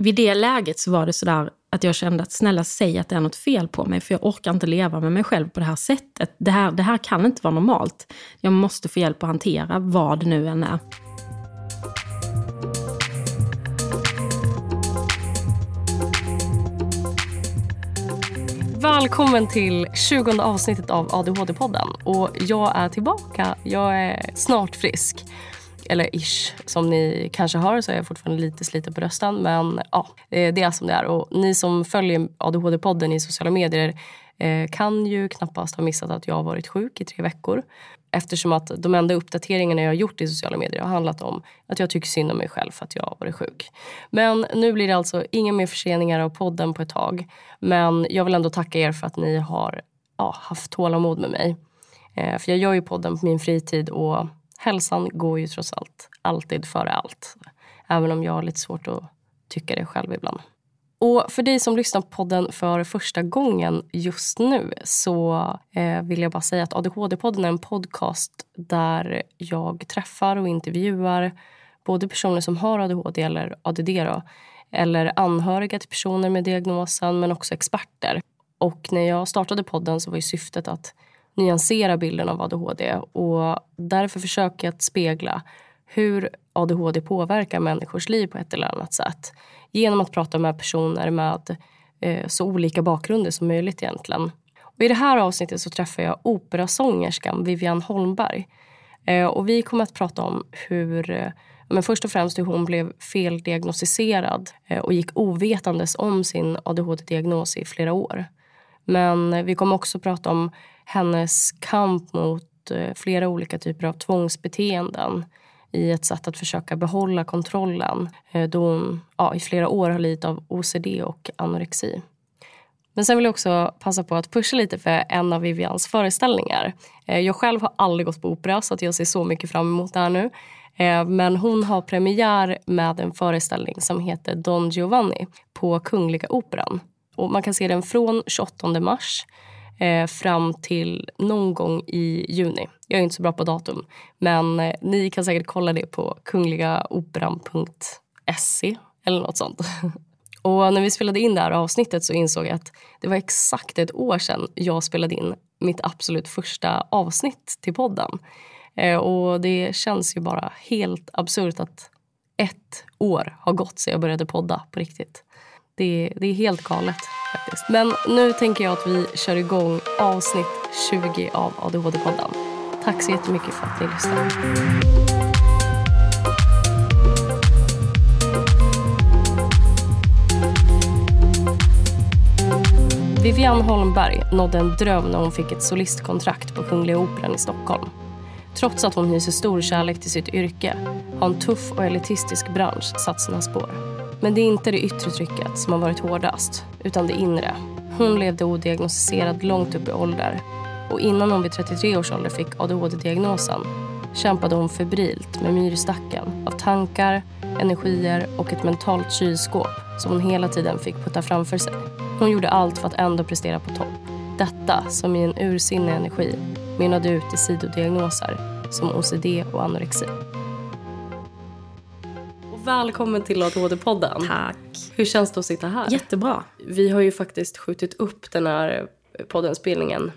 vid det läget så var det sådär att jag kände att snälla säg att det är något fel på mig, för jag orkar inte leva med mig själv på det här sättet. Det här, det här kan inte vara normalt. Jag måste få hjälp att hantera vad det nu än är. Välkommen till 20 avsnittet av ADHD-podden. Och jag är tillbaka. Jag är snart frisk. Eller ish. Som ni kanske hör så är jag fortfarande lite sliten på rösten. Men ja, eh, det är som det är. Och ni som följer ADHD-podden i sociala medier eh, kan ju knappast ha missat att jag har varit sjuk i tre veckor. Eftersom att de enda uppdateringarna jag har gjort i sociala medier har handlat om att jag tycker synd om mig själv för att jag har varit sjuk. Men nu blir det alltså inga mer förseningar av podden på ett tag. Men jag vill ändå tacka er för att ni har ja, haft tålamod med mig. Eh, för jag gör ju podden på min fritid och hälsan går ju trots allt alltid före allt. Även om jag har lite svårt att tycka det själv ibland. Och för dig som lyssnar på podden för första gången just nu så eh, vill jag bara säga att ADHD-podden är en podcast där jag träffar och intervjuar både personer som har ADHD eller ADD då, eller anhöriga till personer med diagnosen men också experter. Och när jag startade podden så var ju syftet att nyansera bilden av ADHD och därför försöker jag att spegla hur ADHD påverkar människors liv på ett eller annat sätt genom att prata med personer med eh, så olika bakgrunder som möjligt egentligen. Och I det här avsnittet så träffar jag operasångerskan Vivian Holmberg. Eh, och vi kommer att prata om hur eh, men först och främst hur hon blev feldiagnostiserad eh, och gick ovetandes om sin ADHD-diagnos i flera år. Men vi kommer också prata om hennes kamp mot eh, flera olika typer av tvångsbeteenden i ett sätt att försöka behålla kontrollen eh, då hon ja, i flera år har lidit av OCD och anorexi. Men sen vill jag också passa på att pusha lite för en av Vivians föreställningar. Eh, jag själv har aldrig gått på opera så att jag ser så mycket fram emot det här nu. Men hon har premiär med en föreställning som heter Don Giovanni på Kungliga Operan. Och man kan se den från 28 mars eh, fram till någon gång i juni. Jag är inte så bra på datum, men eh, ni kan säkert kolla det på kungligaoperan.se eller något sånt. Och när vi spelade in det här avsnittet så insåg jag att det var exakt ett år sedan jag spelade in mitt absolut första avsnitt till podden. Eh, och det känns ju bara helt absurt att ett år har gått sedan jag började podda på riktigt. Det, det är helt galet faktiskt. Men nu tänker jag att vi kör igång avsnitt 20 av ADHD-podden. Tack så jättemycket för att ni lyssnade. Vivian Holmberg nådde en dröm när hon fick ett solistkontrakt på Kungliga Operan i Stockholm. Trots att hon hyser stor kärlek till sitt yrke har en tuff och elitistisk bransch satt sina spår. Men det är inte det yttre trycket som har varit hårdast, utan det inre. Hon levde odiagnostiserad långt upp i ålder och innan hon vid 33 års ålder fick ADHD-diagnosen kämpade hon febrilt med myrstacken av tankar, energier och ett mentalt kylskåp som hon hela tiden fick putta framför sig. Hon gjorde allt för att ändå prestera på topp. Detta, som i en ursinnig energi, mynnade ut i sidodiagnoser som OCD och anorexi. Välkommen till ADHD-podden. Tack. Hur känns det att sitta här? Jättebra. Vi har ju faktiskt skjutit upp den här poddenspelningen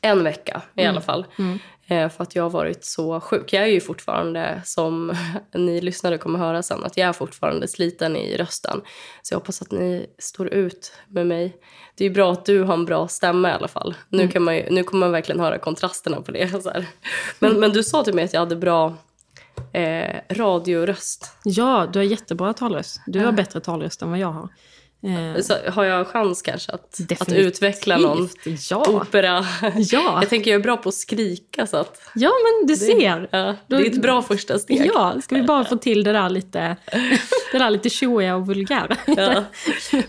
en vecka i mm. alla fall. Mm. Eh, för att jag har varit så sjuk. Jag är ju fortfarande, som ni lyssnare kommer höra sen, att jag är fortfarande sliten i rösten. Så jag hoppas att ni står ut med mig. Det är bra att du har en bra stämma i alla fall. Nu, mm. kan man ju, nu kommer man verkligen höra kontrasterna på det. Men, men du sa till mig att jag hade bra eh, radioröst. Ja, du har jättebra talröst. Du har bättre talröst än vad jag har. Eh. Så har jag chans kanske att, att utveckla någon ja. opera? Ja. Jag tänker jag är bra på att skrika. Så att ja, men du ser. Ja, det är ett bra första steg. Ja, ska vi bara få till det där lite, det där lite tjoiga och vulgära. Ja.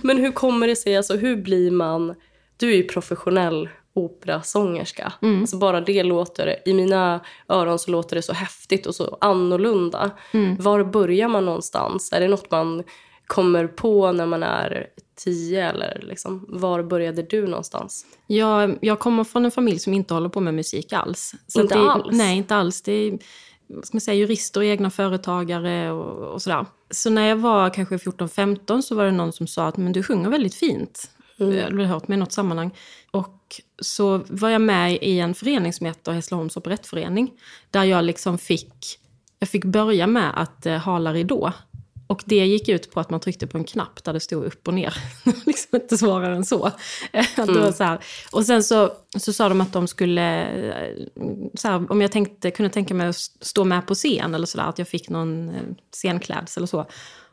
Men hur kommer det sig, alltså hur blir man, du är ju professionell operasångerska. Mm. Alltså bara det låter, i mina öron så låter det så häftigt och så annorlunda. Mm. Var börjar man någonstans? Är det något man kommer på när man är tio eller liksom, var började du någonstans? Jag, jag kommer från en familj som inte håller på med musik alls. Så inte det, alls? Nej, inte alls. Det, vad ska man säga, jurister och egna företagare och, och sådär. Så när jag var kanske 14-15 så var det någon som sa att men du sjunger väldigt fint. Mm. Jag hade hört mig i något sammanhang. Och så var jag med i en förening som heter Hässleholms operettförening. Där jag liksom fick, jag fick börja med att eh, hala ridå. Och det gick ut på att man tryckte på en knapp där det stod upp och ner. liksom inte svårare än så. Mm. så här. Och sen så, så sa de att de skulle, så här, om jag tänkte, kunde tänka mig att stå med på scen eller sådär, att jag fick någon eh, scenklädsel eller så.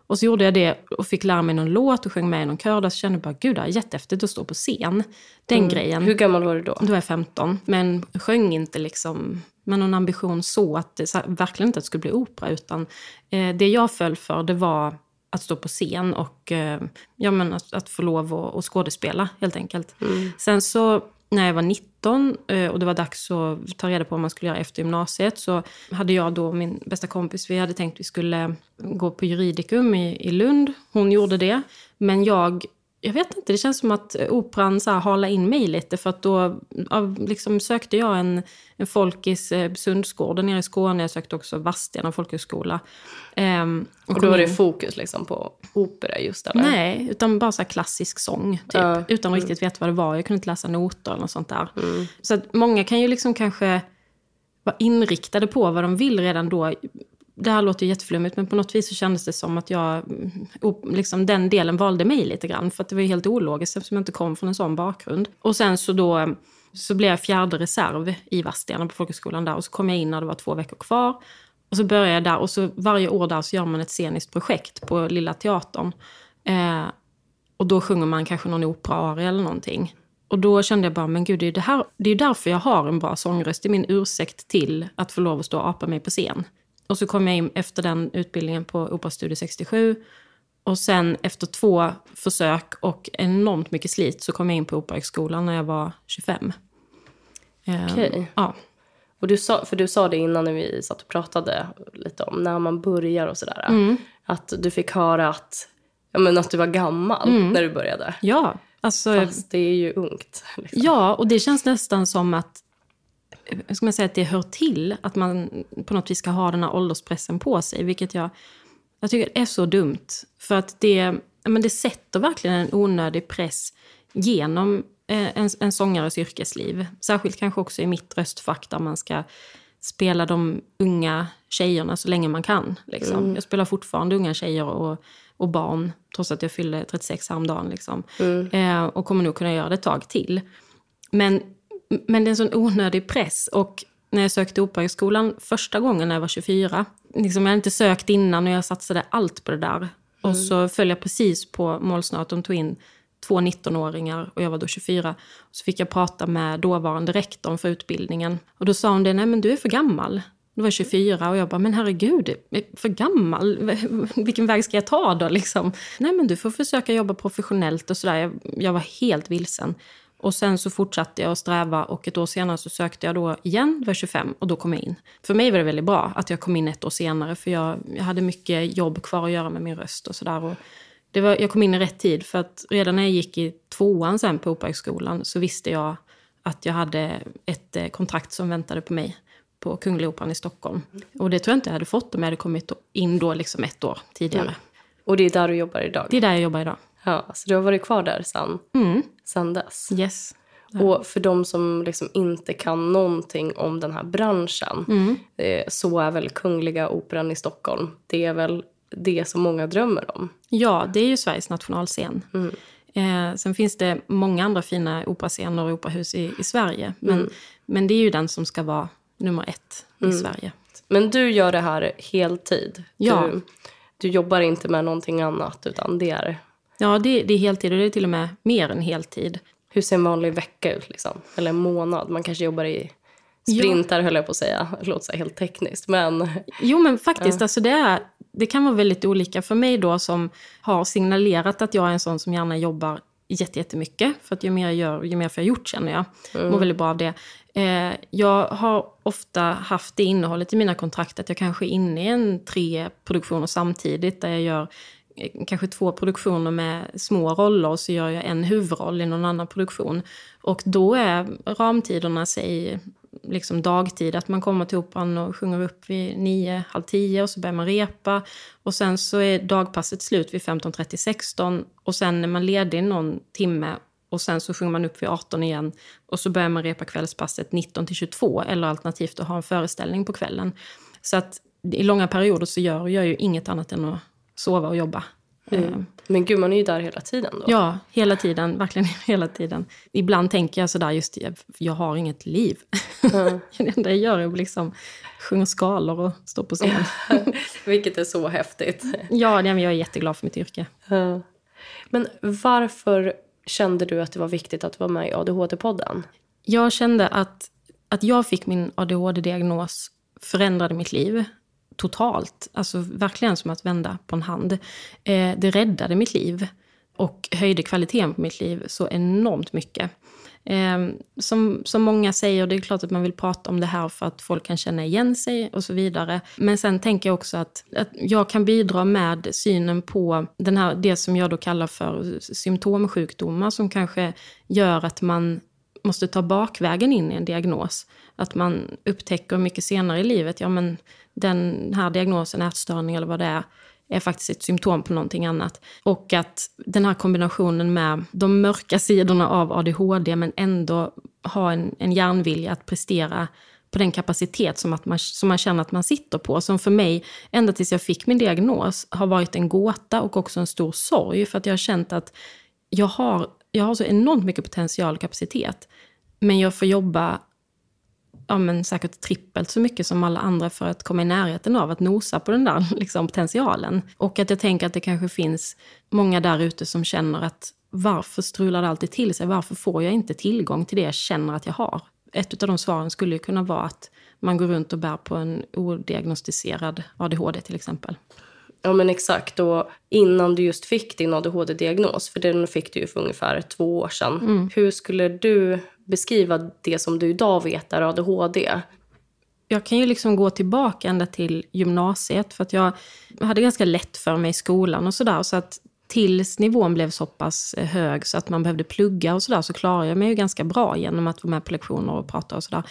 Och så gjorde jag det och fick lära mig någon låt och sjöng med i någon kör. Där så kände jag bara, gud det är jättehäftigt att stå på scen. Den mm. grejen. Hur gammal var du då? Då var jag 15. Men sjöng inte liksom med någon ambition så att det så verkligen inte att det skulle bli opera. Utan eh, det jag föll för det var att stå på scen och eh, ja, men att, att få lov att skådespela helt enkelt. Mm. Sen så när jag var 19 eh, och det var dags att ta reda på vad man skulle göra efter gymnasiet så hade jag då min bästa kompis, vi hade tänkt att vi skulle gå på juridikum i, i Lund. Hon gjorde det. Men jag jag vet inte, det känns som att operan så här halade in mig lite. För att då liksom, sökte jag en, en folkis eh, Sundsgården nere i Skåne. Jag sökte också Vadstena folkhögskola. Ehm, och, och då var det fokus liksom på opera just eller? Nej, utan bara så klassisk sång. Typ, uh, utan att mm. riktigt veta vad det var. Jag kunde inte läsa noter eller något sånt där. Mm. Så många kan ju liksom kanske vara inriktade på vad de vill redan då det här låter jätteflummigt, men på något vis så kändes det som att jag, mm, liksom den delen valde mig lite grann. För att det var helt ologiskt eftersom jag inte kom från en sån bakgrund. Och sen så då så blev jag fjärde reserv i Vadstena på folkhögskolan där. Och så kom jag in när det var två veckor kvar. Och så började jag där och så varje år där så gör man ett sceniskt projekt på Lilla Teatern. Eh, och då sjunger man kanske någon opera eller någonting. Och då kände jag bara, men gud, det är, det, här, det är därför jag har en bra sångröst. Det är min ursäkt till att få lov att stå och apa mig på scen. Och så kom jag in efter den utbildningen på Operastudio 67. Och sen efter två försök och enormt mycket slit så kom jag in på Operahögskolan när jag var 25. Ehm, Okej. Okay. Ja. Och du sa, för du sa det innan när vi satt och pratade lite om när man börjar och sådär. Mm. Att du fick höra att, ja, men att du var gammal mm. när du började. Ja. Alltså, Fast det är ju ungt. Liksom. Ja, och det känns nästan som att ska man säga, att det hör till att man på något vis ska ha den här ålderspressen på sig. Vilket jag, jag tycker är så dumt. För att det, men det sätter verkligen en onödig press genom eh, en, en sångares yrkesliv. Särskilt kanske också i mitt röstfack där man ska spela de unga tjejerna så länge man kan. Liksom. Mm. Jag spelar fortfarande unga tjejer och, och barn, trots att jag fyllde 36 häromdagen. Liksom. Mm. Eh, och kommer nog kunna göra det ett tag till. Men men det är en sån onödig press. Och när jag sökte Operahögskolan första gången när jag var 24, liksom jag hade inte sökt innan och jag satsade allt på det där. Mm. Och så föll jag precis på målsnöret. De tog in två 19-åringar och jag var då 24. Och så fick jag prata med dåvarande rektorn för utbildningen. Och då sa hon det, nej men du är för gammal. Då var jag 24 och jag bara, men herregud, för gammal? Vilken väg ska jag ta då? Liksom. Nej men du får försöka jobba professionellt och sådär. Jag, jag var helt vilsen. Och sen så fortsatte jag att sträva och ett år senare så sökte jag då igen, var 25, och då kom jag in. För mig var det väldigt bra att jag kom in ett år senare, för jag, jag hade mycket jobb kvar att göra med min röst och sådär. Jag kom in i rätt tid, för att redan när jag gick i tvåan sen på Operahögskolan så visste jag att jag hade ett eh, kontrakt som väntade på mig på Kungliga Operan i Stockholm. Och det tror jag inte jag hade fått om jag hade kommit in då liksom ett år tidigare. Mm. Och det är där du jobbar idag? Det är där jag jobbar idag. Ja, så du har varit kvar där sen, mm. sen dess? Yes. Och för de som liksom inte kan någonting om den här branschen mm. Eh, så är väl Kungliga Operan i Stockholm, det är väl det som många drömmer om? Ja, det är ju Sveriges nationalscen. Mm. Eh, sen finns det många andra fina operascener och operahus i, i Sverige. Men, mm. men det är ju den som ska vara nummer ett i mm. Sverige. Men du gör det här heltid? Ja. Du, du jobbar inte med någonting annat utan det är Ja, det, det är heltid och det är till och med mer än heltid. Hur ser en vanlig vecka ut? Liksom? Eller en månad? Man kanske jobbar i sprintar, ja. höll jag på att säga. Det låter så helt tekniskt. Men... Jo, men faktiskt. Ja. Alltså det, är, det kan vara väldigt olika. För mig då som har signalerat att jag är en sån som gärna jobbar jättemycket. För att ju mer jag gör, ju mer får jag gjort känner jag. Mm. Mår väldigt bra av det. Eh, jag har ofta haft det innehållet i mina kontrakt att jag kanske är inne i en tre produktioner samtidigt. Där jag gör kanske två produktioner med små roller och så gör jag en huvudroll i någon annan produktion. Och då är ramtiderna, säg liksom dagtid. Att man kommer till operan och sjunger upp vid nio, halv tio och så börjar man repa. Och sen så är dagpasset slut vid 15.30, 16 och sen är man ledig någon timme och sen så sjunger man upp vid 18 igen och så börjar man repa kvällspasset 19 till 22 eller alternativt att ha en föreställning på kvällen. Så att i långa perioder så gör jag ju inget annat än att sova och jobba. Mm. Eh, Men gud, man är ju där hela tiden då? Ja, hela tiden. Verkligen hela tiden. Ibland tänker jag sådär just, jag har inget liv. Mm. det enda jag gör är att liksom sjunga skalor och stå på scen. Vilket är så häftigt. Ja, jag är jätteglad för mitt yrke. Mm. Men varför kände du att det var viktigt att vara med i ADHD-podden? Jag kände att, att jag fick min ADHD-diagnos förändrade mitt liv totalt. Alltså verkligen som att vända på en hand. Eh, det räddade mitt liv och höjde kvaliteten på mitt liv så enormt mycket. Eh, som, som många säger, det är klart att man vill prata om det här för att folk kan känna igen sig och så vidare. Men sen tänker jag också att, att jag kan bidra med synen på den här, det som jag då kallar för symptomsjukdomar som kanske gör att man måste ta bakvägen in i en diagnos. Att man upptäcker mycket senare i livet, ja men den här diagnosen, ätstörning eller vad det är, är faktiskt ett symptom på någonting annat. Och att den här kombinationen med de mörka sidorna av ADHD men ändå ha en, en hjärnvilja att prestera på den kapacitet som, att man, som man känner att man sitter på. Som för mig, ända tills jag fick min diagnos, har varit en gåta och också en stor sorg. För att jag har känt att jag har, jag har så enormt mycket potential och kapacitet. Men jag får jobba ja, men säkert trippelt så mycket som alla andra för att komma i närheten av att nosa på den där liksom, potentialen. Och att jag tänker att det kanske finns många där ute som känner att varför strular det alltid till sig? Varför får jag inte tillgång till det jag känner att jag har? Ett av de svaren skulle ju kunna vara att man går runt och bär på en odiagnostiserad ADHD till exempel. Ja men exakt. Och innan du just fick din ADHD-diagnos, för den fick du ju för ungefär två år sedan. Mm. Hur skulle du beskriva det som du idag vet är ADHD? Jag kan ju liksom gå tillbaka ända till gymnasiet för att jag hade ganska lätt för mig i skolan och sådär. Så att tills nivån blev så pass eh, hög så att man behövde plugga och sådär så klarade jag mig ju ganska bra genom att vara med på lektioner och prata och sådär.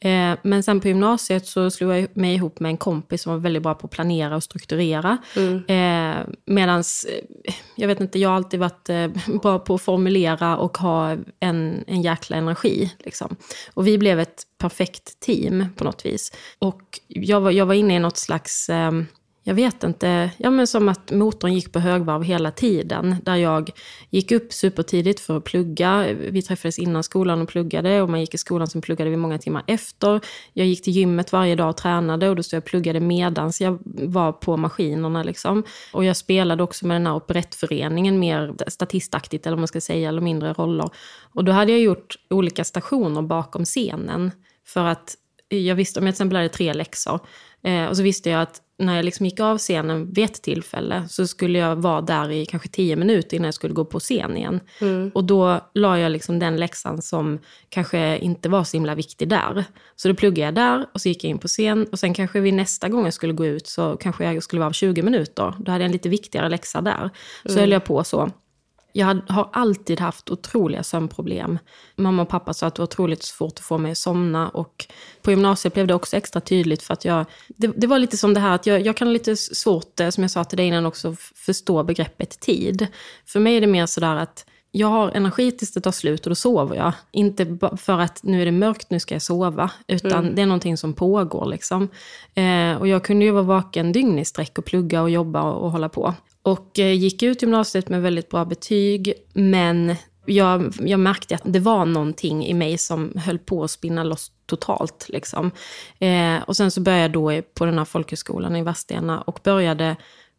Eh, men sen på gymnasiet så slog jag mig ihop med en kompis som var väldigt bra på att planera och strukturera. Mm. Eh, eh, jag vet inte, jag har alltid varit eh, bra på att formulera och ha en, en jäkla energi. Liksom. Och vi blev ett perfekt team på något vis. Och jag var, jag var inne i något slags eh, jag vet inte, ja men som att motorn gick på högvarv hela tiden. Där jag gick upp supertidigt för att plugga. Vi träffades innan skolan och pluggade och man gick i skolan som pluggade vi många timmar efter. Jag gick till gymmet varje dag och tränade och då stod jag och pluggade medans jag var på maskinerna. Liksom. Och jag spelade också med den här operettföreningen mer statistaktigt eller man ska säga, eller mindre roller. Och då hade jag gjort olika stationer bakom scenen. För att jag visste, om jag till exempel hade tre läxor, eh, och så visste jag att när jag liksom gick av scenen vid ett tillfälle så skulle jag vara där i kanske tio minuter innan jag skulle gå på scen igen. Mm. Och då la jag liksom den läxan som kanske inte var så himla viktig där. Så då pluggade jag där och så gick jag in på scen och sen kanske vid nästa gång jag skulle gå ut så kanske jag skulle vara av 20 minuter. Då hade jag en lite viktigare läxa där. Så mm. höll jag på så. Jag har alltid haft otroliga sömnproblem. Mamma och pappa sa att det var otroligt svårt att få mig att somna. Och på gymnasiet blev det också extra tydligt för att jag... Det, det var lite som det här att jag, jag kan lite svårt, eh, som jag sa till dig innan också, förstå begreppet tid. För mig är det mer sådär att jag har energi tills det tar slut och då sover jag. Inte för att nu är det mörkt, nu ska jag sova. Utan mm. det är någonting som pågår. Liksom. Eh, och jag kunde ju vara vaken dygn i sträck och plugga och jobba och, och hålla på. Och eh, gick ut gymnasiet med väldigt bra betyg. Men jag, jag, märkte att det var någonting i mig som höll på att spinna loss totalt. Liksom. Eh, och sen så började jag då på den här folkhögskolan i Vadstena och började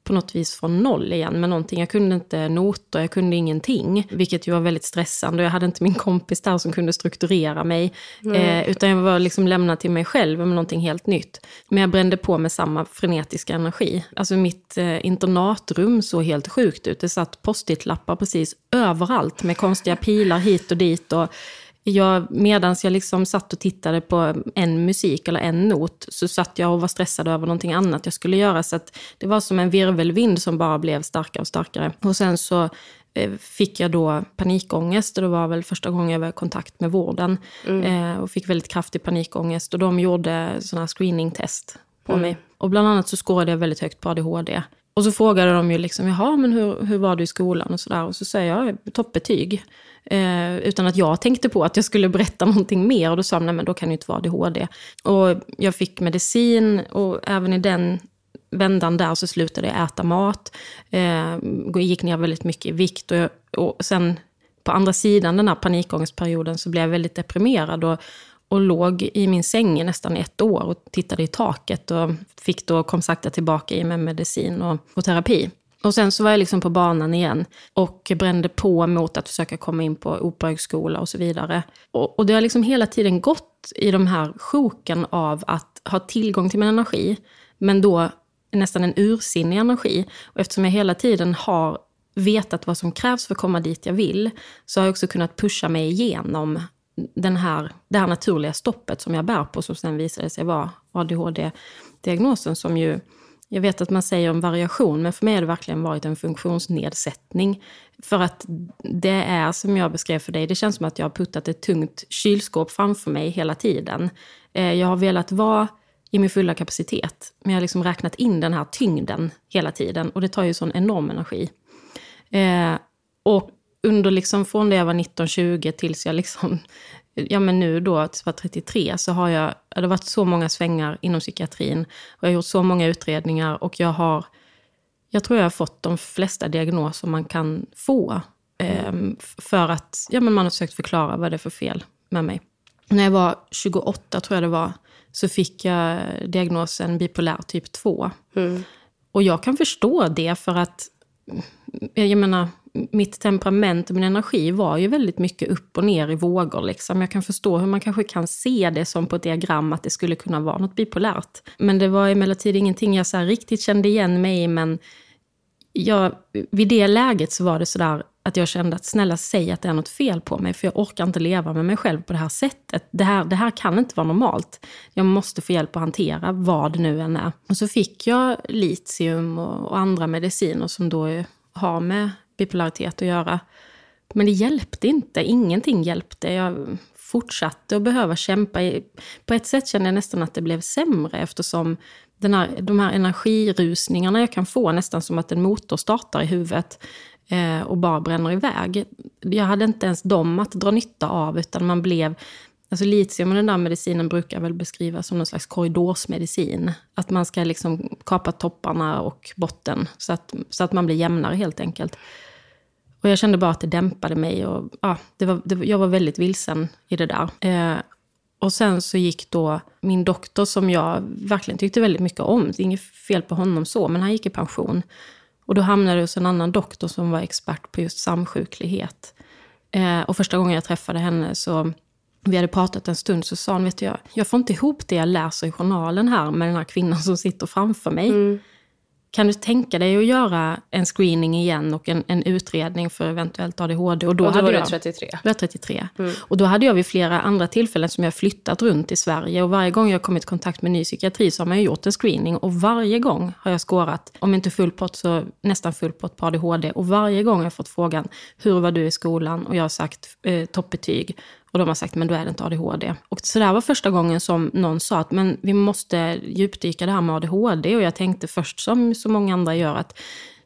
på något vis från noll igen med någonting. Jag kunde inte noter, jag kunde ingenting. Vilket ju var väldigt stressande. Jag hade inte min kompis där som kunde strukturera mig. Eh, utan jag var liksom lämnad till mig själv med någonting helt nytt. Men jag brände på med samma frenetiska energi. Alltså mitt eh, internatrum såg helt sjukt ut. Det satt post-it-lappar precis överallt med konstiga pilar hit och dit. Och jag, medans jag liksom satt och tittade på en musik eller en not så satt jag och var stressad över någonting annat jag skulle göra. Så det var som en virvelvind som bara blev starkare och starkare. Och sen så eh, fick jag då panikångest. Och det var väl första gången jag var i kontakt med vården. Mm. och fick väldigt kraftig panikångest. Och de gjorde sådana screeningtest på mm. mig. Och bland annat så skårade jag väldigt högt på ADHD. Och så frågade de ju liksom, jaha, men hur, hur var du i skolan och sådär. Och så säger jag toppbetyg. Eh, utan att jag tänkte på att jag skulle berätta någonting mer. Och då sa de, nej men då kan det ju inte vara ADHD. Och jag fick medicin och även i den vändan där så slutade jag äta mat. Eh, gick ner väldigt mycket i vikt. Och, och sen på andra sidan den här panikångestperioden så blev jag väldigt deprimerad. Och, och låg i min säng i nästan ett år och tittade i taket. Och fick då, kom sakta tillbaka i med medicin och, och terapi. Och sen så var jag liksom på banan igen och brände på mot att försöka komma in på operahögskola och så vidare. Och, och det har liksom hela tiden gått i de här sjoken av att ha tillgång till min energi, men då nästan en ursinnig energi. Och eftersom jag hela tiden har vetat vad som krävs för att komma dit jag vill, så har jag också kunnat pusha mig igenom den här, det här naturliga stoppet som jag bär på, som sen visade sig vara ADHD-diagnosen, som ju jag vet att man säger om variation, men för mig har det verkligen varit en funktionsnedsättning. För att det är, som jag beskrev för dig, det känns som att jag har puttat ett tungt kylskåp framför mig hela tiden. Eh, jag har velat vara i min fulla kapacitet, men jag har liksom räknat in den här tyngden hela tiden. Och det tar ju sån enorm energi. Eh, och under liksom från det jag var 19-20 tills jag liksom ja men nu då, tills jag var 33, så har jag, det har varit så många svängar inom psykiatrin. Och jag har gjort så många utredningar och jag har, jag tror jag har fått de flesta diagnoser man kan få. Eh, för att ja, men man har försökt förklara vad det är för fel med mig. När jag var 28, tror jag det var, så fick jag diagnosen bipolär typ 2. Mm. Och jag kan förstå det för att, jag menar, mitt temperament och min energi var ju väldigt mycket upp och ner i vågor. Liksom. Jag kan förstå hur man kanske kan se det som på ett diagram, att det skulle kunna vara något bipolärt. Men det var emellertid ingenting jag så riktigt kände igen mig i. Men jag, vid det läget så var det sådär att jag kände att snälla säg att det är något fel på mig, för jag orkar inte leva med mig själv på det här sättet. Det här, det här kan inte vara normalt. Jag måste få hjälp att hantera vad det nu än är. Och så fick jag litium och, och andra mediciner som då har med bipolaritet att göra. Men det hjälpte inte, ingenting hjälpte. Jag fortsatte att behöva kämpa. På ett sätt kände jag nästan att det blev sämre eftersom den här, de här energirusningarna jag kan få, nästan som att en motor startar i huvudet eh, och bara bränner iväg. Jag hade inte ens dem att dra nytta av, utan man blev... Alltså litium och den där medicinen brukar väl beskrivas som någon slags korridorsmedicin. Att man ska liksom kapa topparna och botten så att, så att man blir jämnare helt enkelt. Och jag kände bara att det dämpade mig. Och, ja, det var, det, jag var väldigt vilsen i det där. Eh, och sen så gick då min doktor, som jag verkligen tyckte väldigt mycket om, det är inget fel på honom så, men han gick i pension. Och då hamnade jag hos en annan doktor som var expert på just samsjuklighet. Eh, och första gången jag träffade henne så, vi hade pratat en stund, så sa hon, vet du, jag, jag får inte ihop det jag läser i journalen här med den här kvinnan som sitter framför mig. Mm. Kan du tänka dig att göra en screening igen och en, en utredning för eventuellt ADHD? Och då, och då var du 33? Jag var 33. Mm. Och då hade jag vid flera andra tillfällen som jag flyttat runt i Sverige och varje gång jag kommit i kontakt med ny psykiatri så har man gjort en screening och varje gång har jag skårat, om inte full pott så nästan full pott på ADHD. Och varje gång har jag fått frågan, hur var du i skolan? Och jag har sagt eh, toppbetyg. Och de har sagt, men då är det inte ADHD. Och så där var första gången som någon sa att men vi måste djupdyka det här med ADHD. Och jag tänkte först, som så många andra gör, att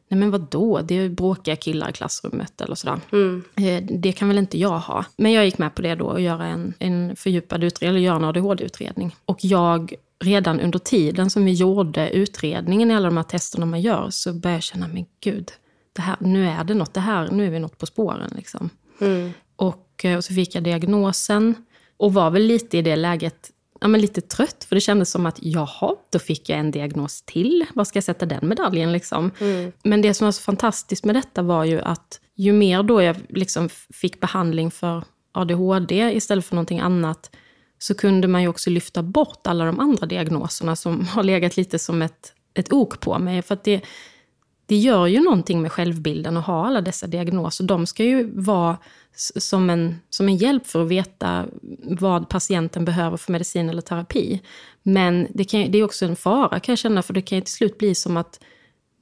nej men vadå, det är bråkiga killar i klassrummet eller sådär. Mm. Eh, det kan väl inte jag ha. Men jag gick med på det då och göra en, en fördjupad utredning, eller göra en ADHD-utredning. Och jag, redan under tiden som vi gjorde utredningen i alla de här testerna man gör, så började jag känna, men gud, det här, nu är det något, det här, nu är vi något på spåren. Liksom. Mm. Och, eh, och så fick jag diagnosen och var väl lite i det läget ja, men lite trött, för det kändes som att jaha, då fick jag en diagnos till. Var ska jag sätta den medaljen? Liksom? Mm. Men det som var så fantastiskt med detta var ju att ju mer då jag liksom fick behandling för ADHD istället för någonting annat, så kunde man ju också lyfta bort alla de andra diagnoserna som har legat lite som ett, ett ok på mig. För det, det gör ju någonting med självbilden att ha alla dessa diagnoser. De ska ju vara som en, som en hjälp för att veta vad patienten behöver för medicin eller terapi. Men det, kan, det är också en fara kan jag känna, för det kan ju till slut bli som att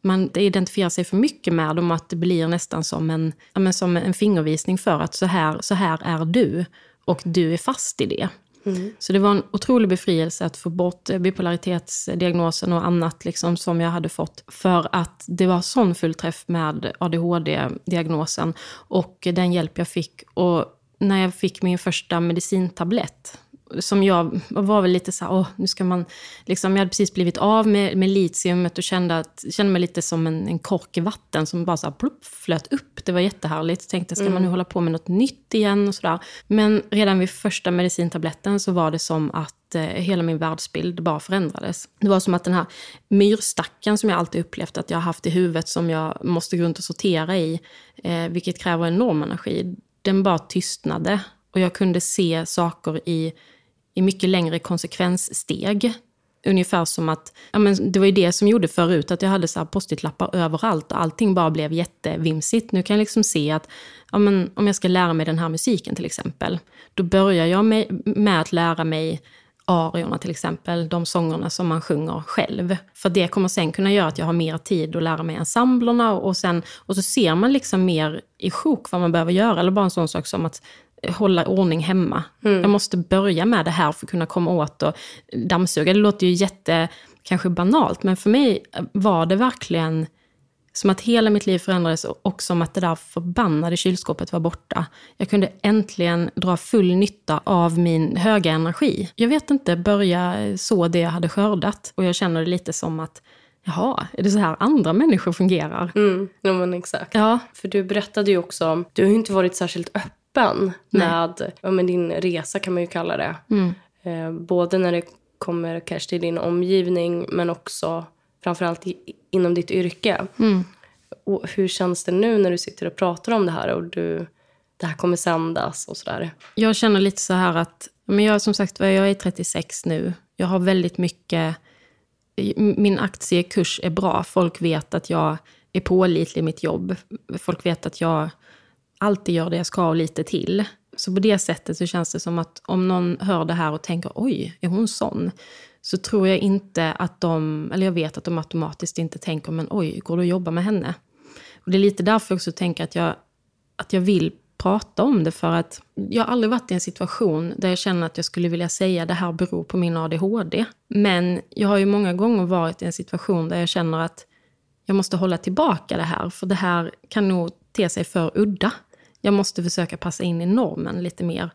man identifierar sig för mycket med dem, att det blir nästan som en, ja, men som en fingervisning för att så här, så här är du och du är fast i det. Mm. Så det var en otrolig befrielse att få bort eh, bipolaritetsdiagnosen och annat liksom som jag hade fått. För att det var sån fullträff med ADHD-diagnosen och den hjälp jag fick. Och när jag fick min första medicintablett som jag var väl lite så här, åh, nu ska man... Liksom, jag hade precis blivit av med, med litiumet och kände, att, kände mig lite som en, en kork i vatten som bara så här, plupp, flöt upp. Det var jättehärligt. Tänkte, ska mm. man nu hålla på med något nytt igen och sådär. Men redan vid första medicintabletten så var det som att eh, hela min världsbild bara förändrades. Det var som att den här myrstacken som jag alltid upplevt att jag har haft i huvudet som jag måste gå runt och sortera i, eh, vilket kräver enorm energi, den bara tystnade. Och jag kunde se saker i i mycket längre konsekvenssteg. Ungefär som att, ja men det var ju det som gjorde förut att jag hade så här post-it-lappar överallt och allting bara blev jättevimsigt. Nu kan jag liksom se att, ja men om jag ska lära mig den här musiken till exempel, då börjar jag med, med att lära mig ariorna till exempel, de sångerna som man sjunger själv. För det kommer sen kunna göra att jag har mer tid att lära mig ensemblerna och, sen, och så ser man liksom mer i sjok vad man behöver göra. Eller bara en sån sak som att hålla ordning hemma. Mm. Jag måste börja med det här för att kunna komma åt och dammsuga. Det låter ju jätte, kanske banalt, men för mig var det verkligen som att hela mitt liv förändrades och som att det där förbannade kylskåpet var borta. Jag kunde äntligen dra full nytta av min höga energi. Jag vet inte, börja så det jag hade skördat. Och jag känner det lite som att Jaha, är det så här andra människor fungerar? Mm, ja men exakt. Ja. För du berättade ju också om, du har ju inte varit särskilt öppen öppen med, ja, med din resa kan man ju kalla det. Mm. Eh, både när det kommer kanske till din omgivning men också framförallt i, inom ditt yrke. Mm. Och hur känns det nu när du sitter och pratar om det här och du, det här kommer sändas och sådär? Jag känner lite så här att, men jag som sagt jag är 36 nu. Jag har väldigt mycket, min aktiekurs är bra. Folk vet att jag är pålitlig i mitt jobb. Folk vet att jag alltid gör det jag ska och lite till. Så på det sättet så känns det som att om någon hör det här och tänker oj, är hon sån? Så tror jag inte att de, eller jag vet att de automatiskt inte tänker men oj, går det att jobba med henne? Och det är lite därför jag också tänker att jag, att jag vill prata om det för att jag har aldrig varit i en situation där jag känner att jag skulle vilja säga det här beror på min ADHD. Men jag har ju många gånger varit i en situation där jag känner att jag måste hålla tillbaka det här, för det här kan nog te sig för udda. Jag måste försöka passa in i normen lite mer.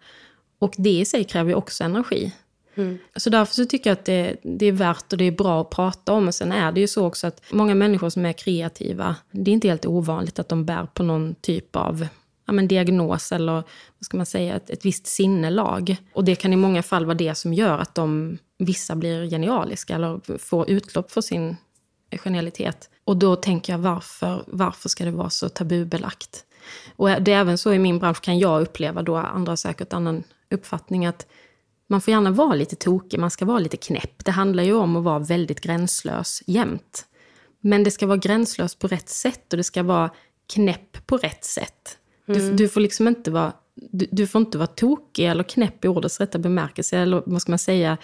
Och det i sig kräver ju också energi. Mm. Så därför så tycker jag att det, det, är värt och det är bra att prata om. Och sen är det ju så också att många människor som är kreativa, det är inte helt ovanligt att de bär på någon typ av ja, men diagnos eller vad ska man säga, ett, ett visst sinnelag. Och det kan i många fall vara det som gör att de, vissa blir genialiska eller får utlopp för sin genialitet. Och då tänker jag varför, varför ska det vara så tabubelagt? Och det är även så i min bransch kan jag uppleva då, andra har säkert annan uppfattning, att man får gärna vara lite tokig, man ska vara lite knäpp. Det handlar ju om att vara väldigt gränslös jämt. Men det ska vara gränslöst på rätt sätt och det ska vara knäpp på rätt sätt. Du, mm. du får liksom inte vara, du, du, får inte vara tokig eller knäpp i ordets rätta bemärkelse, eller vad ska man säga,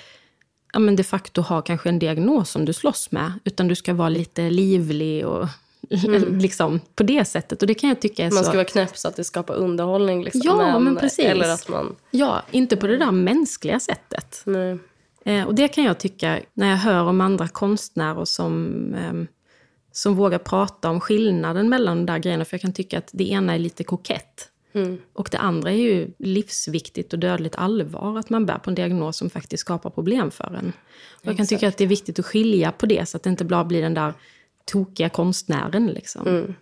ja men de facto ha kanske en diagnos som du slåss med, utan du ska vara lite livlig och Mm. liksom, på det sättet. Och det kan jag tycka man ska så... vara knäpp så att det skapar underhållning. Liksom. Ja, men, men precis. Eller att man... Ja, inte på det där mänskliga sättet. Nej. Eh, och det kan jag tycka, när jag hör om andra konstnärer som, eh, som vågar prata om skillnaden mellan de där grejerna. För jag kan tycka att det ena är lite kokett. Mm. Och det andra är ju livsviktigt och dödligt allvar, att man bär på en diagnos som faktiskt skapar problem för en. Och jag kan tycka att det är viktigt att skilja på det, så att det inte bara blir den där tokiga konstnären. Liksom. Mm.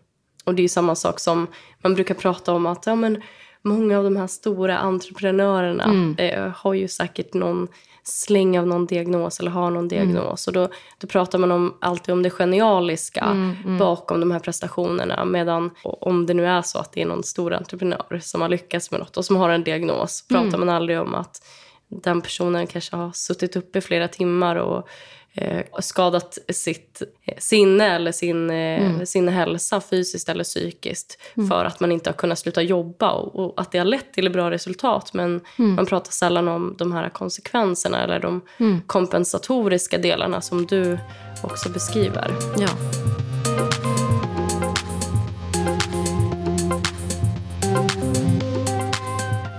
Och det är samma sak som man brukar prata om att ja, men många av de här stora entreprenörerna mm. eh, har ju säkert någon släng av någon diagnos eller har någon mm. diagnos. Mm. Och då, då pratar man om, alltid om det genialiska mm, mm. bakom de här prestationerna. Medan om det nu är så att det är någon stor entreprenör som har lyckats med något och som har en diagnos pratar mm. man aldrig om att den personen kanske har suttit uppe i flera timmar och Eh, skadat sitt eh, sinne eller sin, eh, mm. sin hälsa fysiskt eller psykiskt mm. för att man inte har kunnat sluta jobba och, och, att det har lett till bra resultat men mm. man pratar sällan om de här konsekvenserna eller de mm. kompensatoriska delarna som du också beskriver. Ja.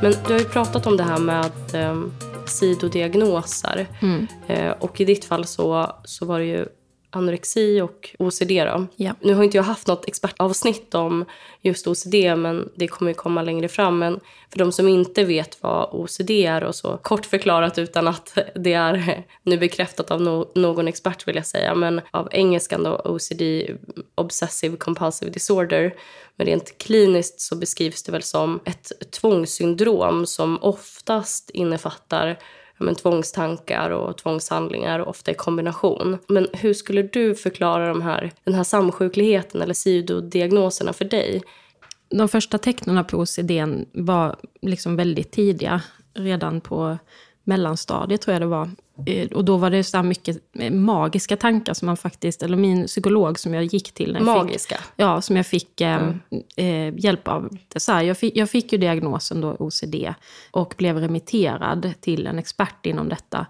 Men du har ju pratat om det här med att ehm, sidodiagnoser. Mm. Eh, och i ditt fall så, så var det ju anorexi och OCD. Då. Ja. Nu har inte jag haft något expertavsnitt om just OCD, men det kommer ju komma längre fram. Men för de som inte vet vad OCD är och så kort förklarat utan att det är nu bekräftat av no någon expert vill jag säga, men av engelskan då OCD, Obsessive Compulsive Disorder. Men rent kliniskt så beskrivs det väl som ett tvångssyndrom som oftast innefattar men, tvångstankar och tvångshandlingar, ofta i kombination. Men hur skulle du förklara de här, den här samsjukligheten eller sidodiagnoserna för dig? De första tecknen på OCD var liksom väldigt tidiga, redan på mellanstadiet tror jag det var. Eh, och då var det så mycket eh, magiska tankar som man faktiskt, eller min psykolog som jag gick till. magiska? Fick, ja, som jag fick mm. eh, hjälp av. Så här, jag, fick, jag fick ju diagnosen då OCD och blev remitterad till en expert inom detta eh,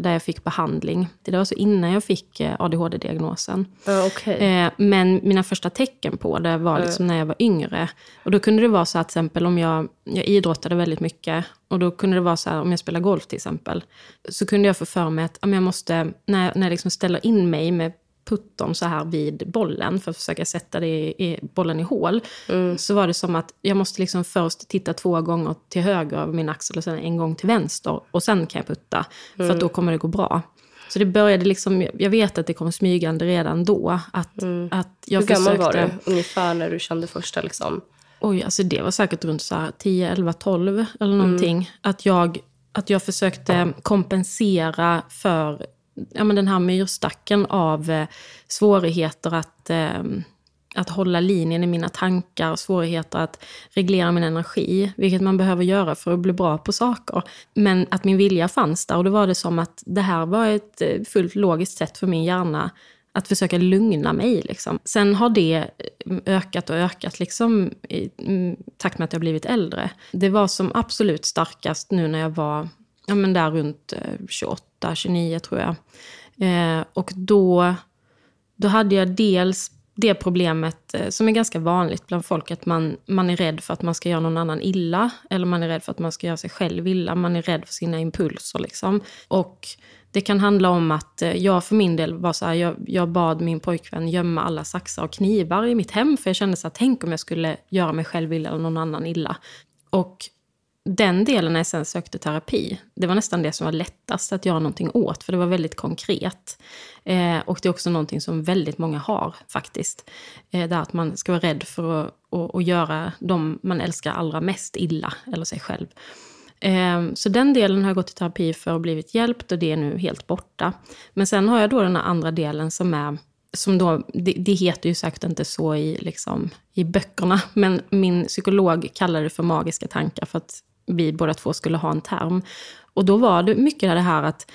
där jag fick behandling. Det var så innan jag fick eh, ADHD-diagnosen. Uh, okay. eh, men mina första tecken på det var liksom uh. när jag var yngre. Och då kunde det vara så att exempel om jag, jag idrottade väldigt mycket. Och då kunde det vara så här, om jag spelar golf till exempel. Så kunde jag få för mig att jag måste, när, när jag liksom ställer in mig med putton så här vid bollen för att försöka sätta det i, bollen i hål. Mm. Så var det som att jag måste liksom först titta två gånger till höger över min axel och sen en gång till vänster. Och sen kan jag putta, mm. för då kommer det gå bra. Så det började liksom, jag vet att det kom smygande redan då. Att, mm. att jag Hur gammal var du ungefär när du kände första liksom? Oj, alltså det var säkert runt så 10, 11, 12 eller någonting. Mm. Att, jag, att jag försökte kompensera för ja, men den här myrstacken av eh, svårigheter att, eh, att hålla linjen i mina tankar, svårigheter att reglera min energi, vilket man behöver göra för att bli bra på saker. Men att min vilja fanns där och då var det som att det här var ett eh, fullt logiskt sätt för min hjärna att försöka lugna mig. Liksom. Sen har det eh, ökat och ökat liksom, i mm, takt med att jag blivit äldre. Det var som absolut starkast nu när jag var ja, men där runt eh, 28, 28, 29 tror jag. Eh, och då, då hade jag dels det problemet eh, som är ganska vanligt bland folk, att man, man är rädd för att man ska göra någon annan illa. Eller man är rädd för att man ska göra sig själv illa. Man är rädd för sina impulser. Liksom. Och det kan handla om att eh, jag för min del var så här, jag, jag, bad min pojkvän gömma alla saxar och knivar i mitt hem. För jag kände så här, tänk om jag skulle göra mig själv illa eller någon annan illa. Och den delen när jag sen sökte terapi, det var nästan det som var lättast att göra någonting åt, för det var väldigt konkret. Eh, och det är också någonting som väldigt många har faktiskt. Eh, där att man ska vara rädd för att, att, att göra de man älskar allra mest illa, eller sig själv. Eh, så den delen har jag gått i terapi för och blivit hjälpt och det är nu helt borta. Men sen har jag då den här andra delen som är som då, det, det, heter ju säkert inte så i, liksom, i böckerna, men min psykolog kallar det för magiska tankar för att vi båda två skulle ha en term. Och då var det mycket det här att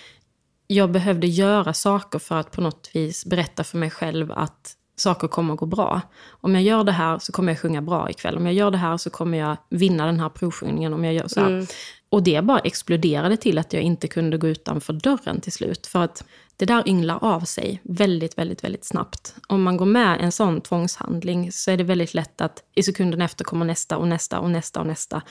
jag behövde göra saker för att på något vis berätta för mig själv att saker kommer att gå bra. Om jag gör det här så kommer jag sjunga bra ikväll. Om jag gör det här så kommer jag vinna den här provsjungningen. Om jag gör så mm. Och det bara exploderade till att jag inte kunde gå utanför dörren till slut. För att det där ynglar av sig väldigt, väldigt, väldigt snabbt. Om man går med en sån tvångshandling så är det väldigt lätt att i sekunden efter kommer nästa och nästa och nästa och nästa.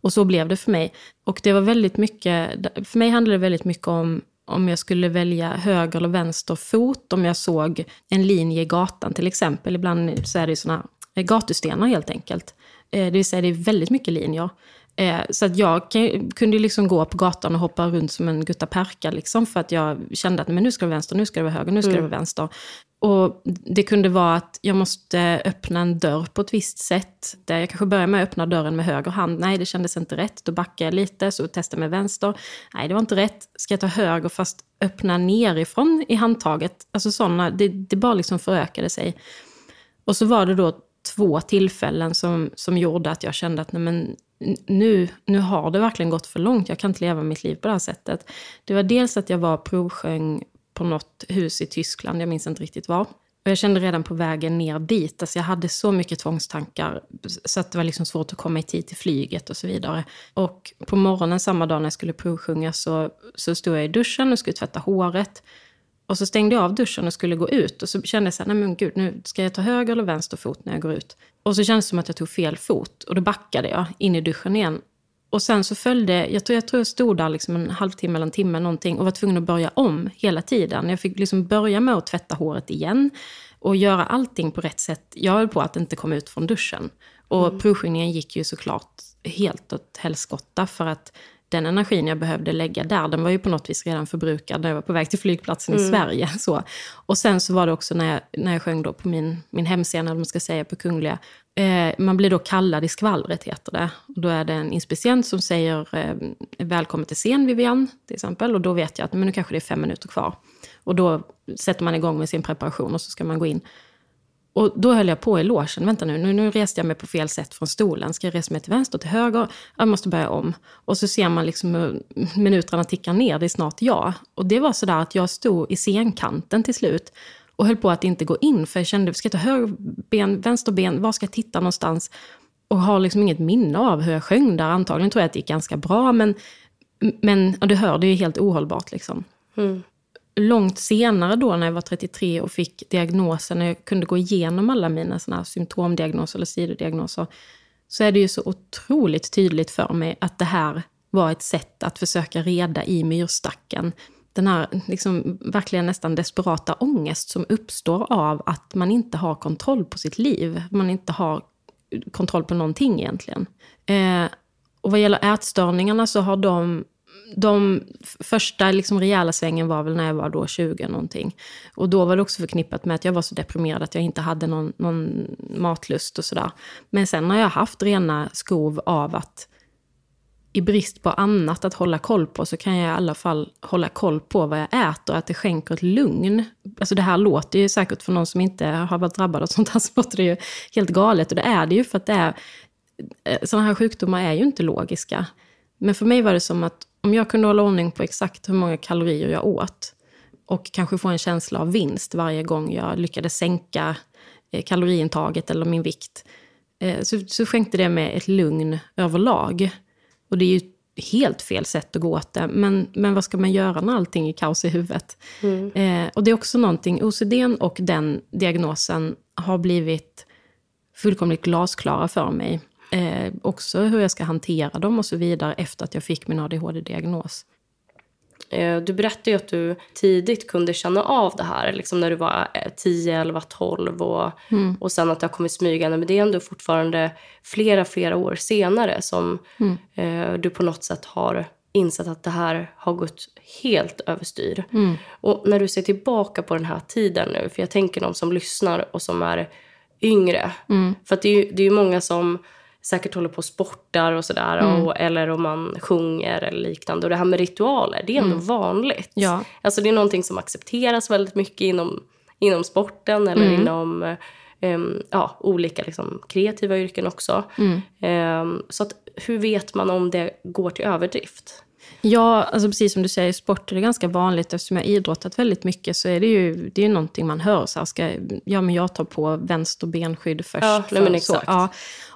Och så blev det för mig. Och det var väldigt mycket, för mig handlade det väldigt mycket om om jag skulle välja höger eller vänster fot, om jag såg en linje i gatan till exempel. Ibland så är det såna eh, gatustenar helt enkelt. Eh, det vill säga det är väldigt mycket linjer. Eh, så att jag kunde liksom gå på gatan och hoppa runt som en guttaperka. Liksom, för att jag kände att men nu ska det vara vänster, nu ska det vara höger, nu ska mm. det vara vänster. Och det kunde vara att jag måste öppna en dörr på ett visst sätt. Där jag kanske börjar med att öppna dörren med höger hand. Nej, det kändes inte rätt. Då backar jag lite, så testar med vänster. Nej, det var inte rätt. Ska jag ta höger fast öppna nerifrån i handtaget? Alltså sådana, det, det bara liksom förökade sig. Och så var det då två tillfällen som, som gjorde att jag kände att nej men, nu, nu har det verkligen gått för långt. Jag kan inte leva mitt liv på det här sättet. Det var dels att jag var provsjöng på något hus i Tyskland, jag minns inte riktigt var. Och jag kände redan på vägen ner dit, alltså jag hade så mycket tvångstankar så att det var liksom svårt att komma i tid till flyget och så vidare. Och på morgonen samma dag när jag skulle provsjunga så, så stod jag i duschen och skulle tvätta håret. Och så stängde jag av duschen och skulle gå ut. Och så kände jag så här, nej men gud, nu ska jag ta höger eller vänster fot när jag går ut? Och så kändes det som att jag tog fel fot. Och då backade jag in i duschen igen. och sen så följde, jag tror jag, tror jag stod där liksom en halvtimme eller en timme någonting och var tvungen att börja om hela tiden. Jag fick liksom börja med att tvätta håret igen och göra allting på rätt sätt. Jag höll på att inte komma ut från duschen. Och mm. provskynningen gick ju såklart helt åt helskotta för att den energin jag behövde lägga där, den var ju på något vis redan förbrukad när jag var på väg till flygplatsen mm. i Sverige. Så. Och sen så var det också när jag, när jag sjöng då på min, min hemscen, eller man ska säga, på Kungliga. Eh, man blir då kallad i skvallret, heter det. Och då är det en inspicient som säger eh, “Välkommen till scen, Vivian”, till exempel. Och då vet jag att men nu kanske det är fem minuter kvar. Och då sätter man igång med sin preparation och så ska man gå in. Och då höll jag på i logen. Vänta nu, nu, nu reste jag mig på fel sätt från stolen. Ska jag resa mig till vänster, till höger? Jag måste börja om. Och så ser man liksom hur minuterna tickar ner. Det är snart jag. Och det var sådär att jag stod i scenkanten till slut. Och höll på att inte gå in. För jag kände, ska jag ta höger ben, vänster ben? Var ska jag titta någonstans? Och har liksom inget minne av hur jag sjöng där. Antagligen tror jag att det gick ganska bra. Men, men ja, du hör, det är helt ohållbart liksom. Mm långt senare då när jag var 33 och fick diagnosen, när jag kunde gå igenom alla mina såna symptomdiagnoser eller sidodiagnoser, så är det ju så otroligt tydligt för mig att det här var ett sätt att försöka reda i myrstacken. Den här liksom, verkligen nästan desperata ångest som uppstår av att man inte har kontroll på sitt liv. Man inte har kontroll på någonting egentligen. Eh, och vad gäller ätstörningarna så har de de första liksom rejäla svängen var väl när jag var då 20 någonting. Och då var det också förknippat med att jag var så deprimerad att jag inte hade någon, någon matlust och sådär. Men sen har jag haft rena skov av att i brist på annat att hålla koll på så kan jag i alla fall hålla koll på vad jag äter, att det skänker ett lugn. Alltså det här låter ju säkert för någon som inte har varit drabbad av sånt här, så låter det ju helt galet. Och det är det ju för att det är, eh, sådana här sjukdomar är ju inte logiska. Men för mig var det som att om jag kunde hålla ordning på exakt hur många kalorier jag åt och kanske få en känsla av vinst varje gång jag lyckades sänka eh, kaloriintaget eller min vikt, eh, så, så skänkte det mig ett lugn överlag. Och det är ju helt fel sätt att gå åt det. Men, men vad ska man göra när allting är kaos i huvudet? Mm. Eh, och det är också någonting, OCD och den diagnosen har blivit fullkomligt glasklara för mig. Eh, också hur jag ska hantera dem och så vidare efter att jag fick min ADHD-diagnos. Eh, du berättade att du tidigt kunde känna av det här, liksom när du var 10, 11, 12 och, mm. och sen att det har kommit smygande. Men det är ändå fortfarande flera, flera år senare som mm. eh, du på något sätt har insett att det här har gått helt överstyr. Mm. Och när du ser tillbaka på den här tiden nu, för jag tänker de som lyssnar och som är yngre. Mm. För det är ju det är många som säkert håller på och sportar och sådär. Mm. eller om man sjunger eller liknande. Och det här med ritualer, det är ändå mm. vanligt. Ja. Alltså det är någonting som accepteras väldigt mycket inom, inom sporten eller mm. inom um, ja, olika liksom, kreativa yrken också. Um, så att, hur vet man om det går till överdrift? Ja, alltså precis som du säger, sport är det ganska vanligt. Eftersom jag idrottat väldigt mycket så är det ju det är någonting man hör. Så här, ska, ja, men jag tar på vänster benskydd först. Ja, för, men exakt. Så, ja.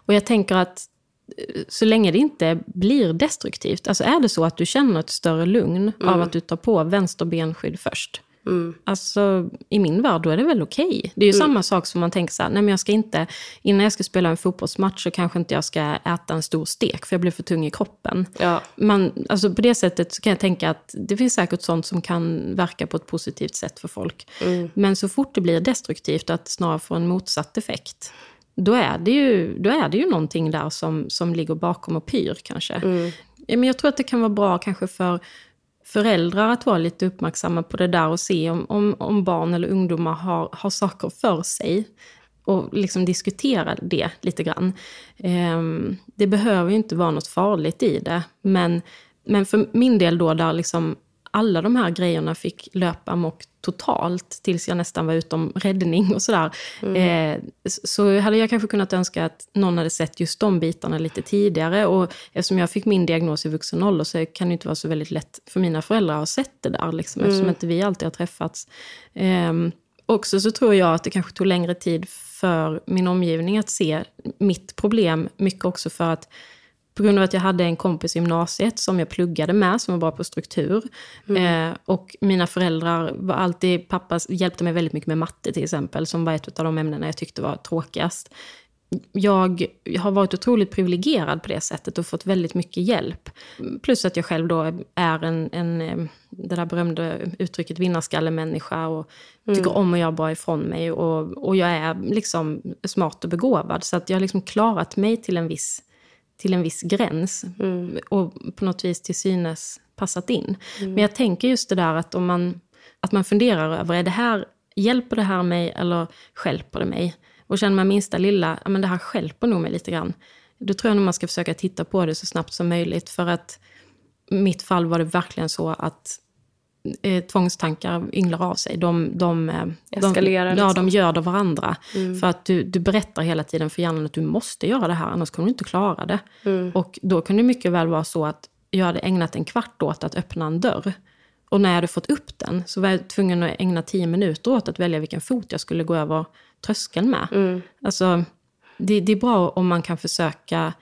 Och jag tänker att eh, så länge det inte blir destruktivt, alltså är det så att du känner ett större lugn mm. av att du tar på vänster benskydd först, Mm. Alltså, i min värld, då är det väl okej. Okay. Det är ju mm. samma sak som man tänker så här, nej men jag ska inte, innan jag ska spela en fotbollsmatch så kanske inte jag ska äta en stor stek, för jag blir för tung i kroppen. Ja. Man, alltså på det sättet så kan jag tänka att det finns säkert sånt som kan verka på ett positivt sätt för folk. Mm. Men så fort det blir destruktivt, att snarare få en motsatt effekt, då är det ju, då är det ju någonting där som, som ligger bakom och pyr kanske. Mm. Men jag tror att det kan vara bra kanske för föräldrar att vara lite uppmärksamma på det där och se om, om, om barn eller ungdomar har, har saker för sig. Och liksom diskutera det lite grann. Um, det behöver ju inte vara något farligt i det. Men, men för min del då, där liksom alla de här grejerna fick löpa amok totalt tills jag nästan var utom räddning och sådär. Mm. Eh, så hade jag kanske kunnat önska att någon hade sett just de bitarna lite tidigare. Och eftersom jag fick min diagnos i vuxen ålder så kan det inte vara så väldigt lätt för mina föräldrar att ha sett det där, liksom, mm. eftersom inte vi alltid har träffats. Eh, också så tror jag att det kanske tog längre tid för min omgivning att se mitt problem, mycket också för att på grund av att jag hade en kompis i gymnasiet som jag pluggade med, som var bra på struktur. Mm. Eh, och mina föräldrar var alltid, pappa hjälpte mig väldigt mycket med matte till exempel, som var ett av de ämnena jag tyckte var tråkigast. jag har varit otroligt privilegierad på det sättet och fått väldigt mycket hjälp. Plus att jag själv då är en, en eh, det där berömda uttrycket vinnarskallemänniska och mm. tycker om att göra bra ifrån mig. Och, och jag är liksom smart och begåvad. Så att jag har liksom klarat mig till en viss, till en viss gräns. Mm. Och på något vis till synes passat in. Mm. Men jag tänker just det där att om man, att man funderar över, är det här, hjälper det här mig eller skälper det mig? Och känner man minsta lilla, ja men det här skälper nog mig lite grann. Då tror jag nog man ska försöka titta på det så snabbt som möjligt. För att i mitt fall var det verkligen så att eh, tvångstankar ynglar av sig. De, de, eh, Eskalerar, de, ja, de göder varandra. Mm. För att du, du berättar hela tiden för hjärnan att du måste göra det här, annars kommer du inte klara det. Mm. Och då kan det mycket väl vara så att jag hade ägnat en kvart åt att öppna en dörr. Och när jag hade fått upp den så var jag tvungen att ägna tio minuter åt att välja vilken fot jag skulle gå över tröskeln med. Mm. Alltså, det, det, är bra om man kan försöka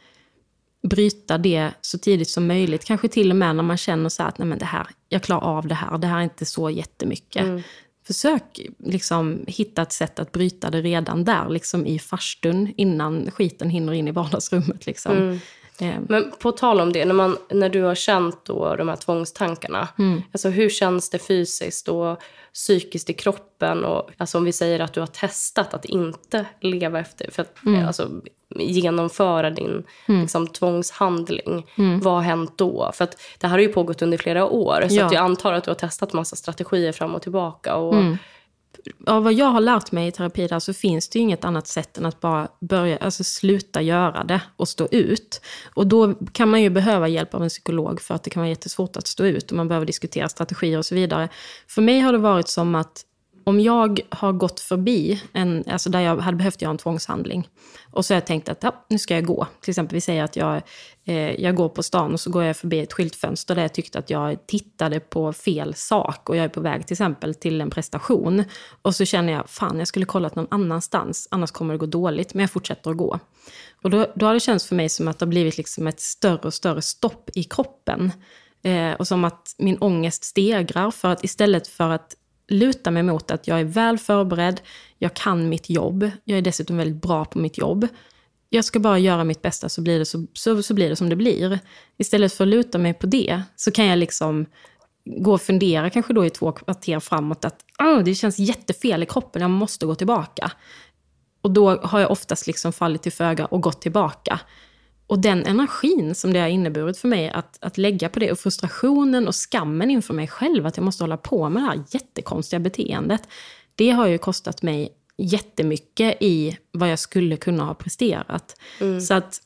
bryta det så tidigt som möjligt. Kanske till och med när man känner så att Nej, men det här, jag klarar av det här, det här är inte så jättemycket. Mm. Försök liksom hitta ett sätt att bryta det redan där, liksom i farstun, innan skiten hinner in i vardagsrummet. Liksom. Mm. Eh. Men på tal om det, när, man, när du har känt då de här tvångstankarna, mm. alltså hur känns det fysiskt och psykiskt i kroppen? Och, alltså om vi säger att du har testat att inte leva efter, för att mm. alltså, genomföra din mm. liksom, tvångshandling. Mm. Vad har hänt då? För det här har ju pågått under flera år, så ja. att jag antar att du har testat massa strategier fram och tillbaka. Och, mm av vad jag har lärt mig i terapi där så finns det ju inget annat sätt än att bara börja, alltså sluta göra det och stå ut. Och då kan man ju behöva hjälp av en psykolog för att det kan vara jättesvårt att stå ut och man behöver diskutera strategier och så vidare. För mig har det varit som att om jag har gått förbi, en, alltså där jag hade behövt göra en tvångshandling, och så har jag tänkt att ja, nu ska jag gå. Till exempel, vi säger att jag, eh, jag går på stan och så går jag förbi ett skyltfönster där jag tyckte att jag tittade på fel sak och jag är på väg till exempel till en prestation. Och så känner jag, fan jag skulle kollat någon annanstans, annars kommer det gå dåligt, men jag fortsätter att gå. Och då, då har det känts för mig som att det har blivit liksom ett större och större stopp i kroppen. Eh, och som att min ångest stegrar, för att istället för att luta mig mot att jag är väl förberedd, jag kan mitt jobb, jag är dessutom väldigt bra på mitt jobb. Jag ska bara göra mitt bästa så blir det, så, så, så blir det som det blir. Istället för att luta mig på det så kan jag liksom gå och fundera kanske då i två kvarter framåt att oh, det känns jättefel i kroppen, jag måste gå tillbaka. Och då har jag oftast liksom fallit till föga och gått tillbaka. Och den energin som det har inneburit för mig att, att lägga på det och frustrationen och skammen inför mig själv att jag måste hålla på med det här jättekonstiga beteendet. Det har ju kostat mig jättemycket i vad jag skulle kunna ha presterat. Mm. Så att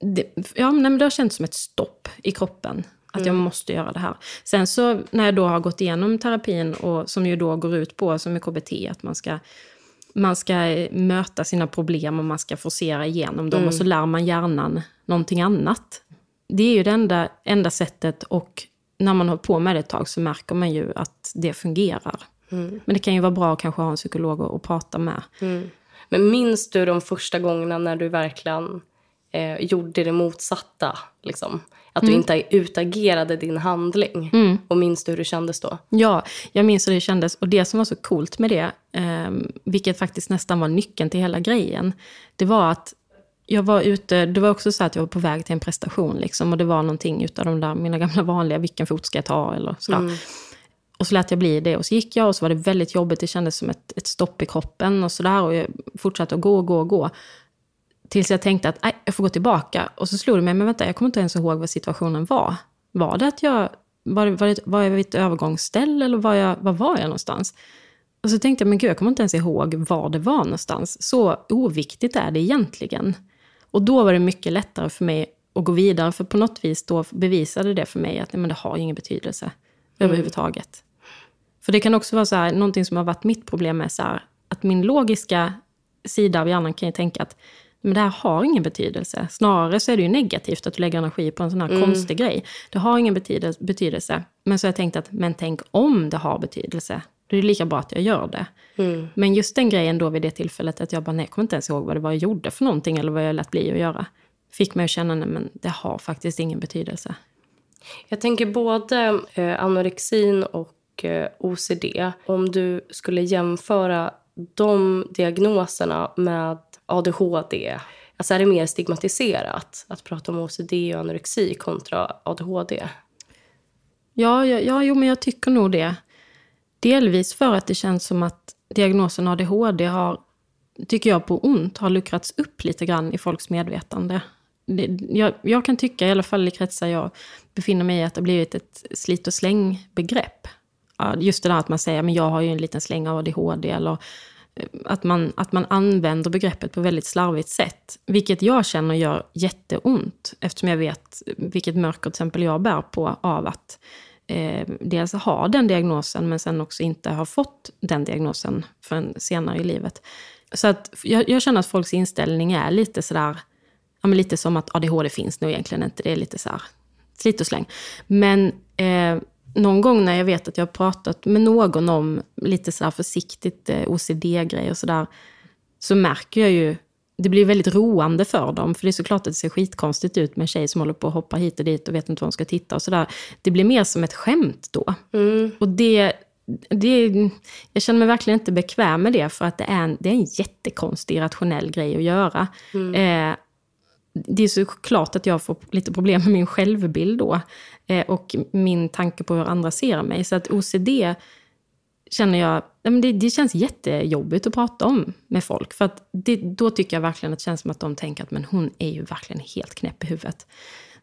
det, ja, nej, men det har känts som ett stopp i kroppen. Att mm. jag måste göra det här. Sen så när jag då har gått igenom terapin, och som ju då går ut på, som i KBT, att man ska man ska möta sina problem och man ska forcera igenom dem. Mm. Och så lär man hjärnan någonting annat. Det är ju det enda, enda sättet och när man har på med det ett tag så märker man ju att det fungerar. Mm. Men det kan ju vara bra att kanske ha en psykolog att prata med. Mm. Men minns du de första gångerna när du verkligen eh, gjorde det motsatta? Liksom? Att mm. du inte utagerade din handling. Mm. Och minns du hur det kändes då? Ja, jag minns hur det kändes. Och det som var så coolt med det, eh, vilket faktiskt nästan var nyckeln till hela grejen, det var att jag var ute, det var också så att jag var på väg till en prestation liksom, och det var någonting utav de där mina gamla vanliga, vilken fot ska jag ta eller sådär. Mm. Och så lät jag bli det och så gick jag och så var det väldigt jobbigt, det kändes som ett, ett stopp i kroppen och sådär. Och jag fortsatte att gå och gå och gå. Tills jag tänkte att jag får gå tillbaka. Och så slog det mig, men vänta, jag kommer inte ens ihåg vad situationen var. Var det att jag var, var, det, var jag vid ett övergångsställe eller var jag, var var jag någonstans? Och så tänkte jag, men gud, jag kommer inte ens ihåg var det var någonstans. Så oviktigt är det egentligen. Och då var det mycket lättare för mig att gå vidare, för på något vis då bevisade det för mig att nej, men det har ingen betydelse mm. överhuvudtaget. För det kan också vara så här, någonting som har varit mitt problem är så här, att min logiska sida av hjärnan kan ju tänka att men det här har ingen betydelse. Snarare så är det ju negativt att du lägger energi på en sån här mm. konstig grej. Det har ingen betydelse. Men så har jag tänkt att, men tänk om det har betydelse. Då är det lika bra att jag gör det. Mm. Men just den grejen då vid det tillfället, att jag bara, nej, jag kommer inte ens ihåg vad det var jag gjorde för någonting, eller vad jag lät bli att göra. Fick mig att känna, nej men det har faktiskt ingen betydelse. Jag tänker både eh, anorexin och eh, OCD. Om du skulle jämföra de diagnoserna med ADHD, alltså är det mer stigmatiserat att prata om OCD och anorexi kontra ADHD? Ja, ja, ja jo, men jag tycker nog det. Delvis för att det känns som att diagnosen ADHD har, tycker jag på ont, har luckrats upp lite grann i folks medvetande. Det, jag, jag, kan tycka, i alla fall i kretsar jag befinner mig i, att det har blivit ett slit och släng-begrepp. Just det där att man säger, men jag har ju en liten släng av ADHD, eller eh, att man, att man använder begreppet på väldigt slarvigt sätt. Vilket jag känner gör jätteont, eftersom jag vet vilket mörker till exempel jag bär på av att eh, dels ha den diagnosen, men sen också inte ha fått den diagnosen förrän senare i livet. Så att jag, jag känner att folks inställning är lite sådär, ja, men lite som att ADHD finns nog egentligen inte. Det är lite så här slit och släng. Men eh, någon gång när jag vet att jag har pratat med någon om lite så försiktigt eh, OCD-grej och sådär, så märker jag ju det blir väldigt roande för dem. För det är såklart att det ser skitkonstigt ut med en tjej som håller på att hoppa hit och dit och vet inte var hon ska titta och sådär. Det blir mer som ett skämt då. Mm. Och det, det, jag känner mig verkligen inte bekväm med det för att det är en, det är en jättekonstig irrationell grej att göra. Mm. Eh, det är såklart att jag får lite problem med min självbild då. Eh, och min tanke på hur andra ser mig. Så att OCD känner jag, det, det känns jättejobbigt att prata om med folk. För att det, då tycker jag verkligen att det känns som att de tänker att men hon är ju verkligen helt knäpp i huvudet.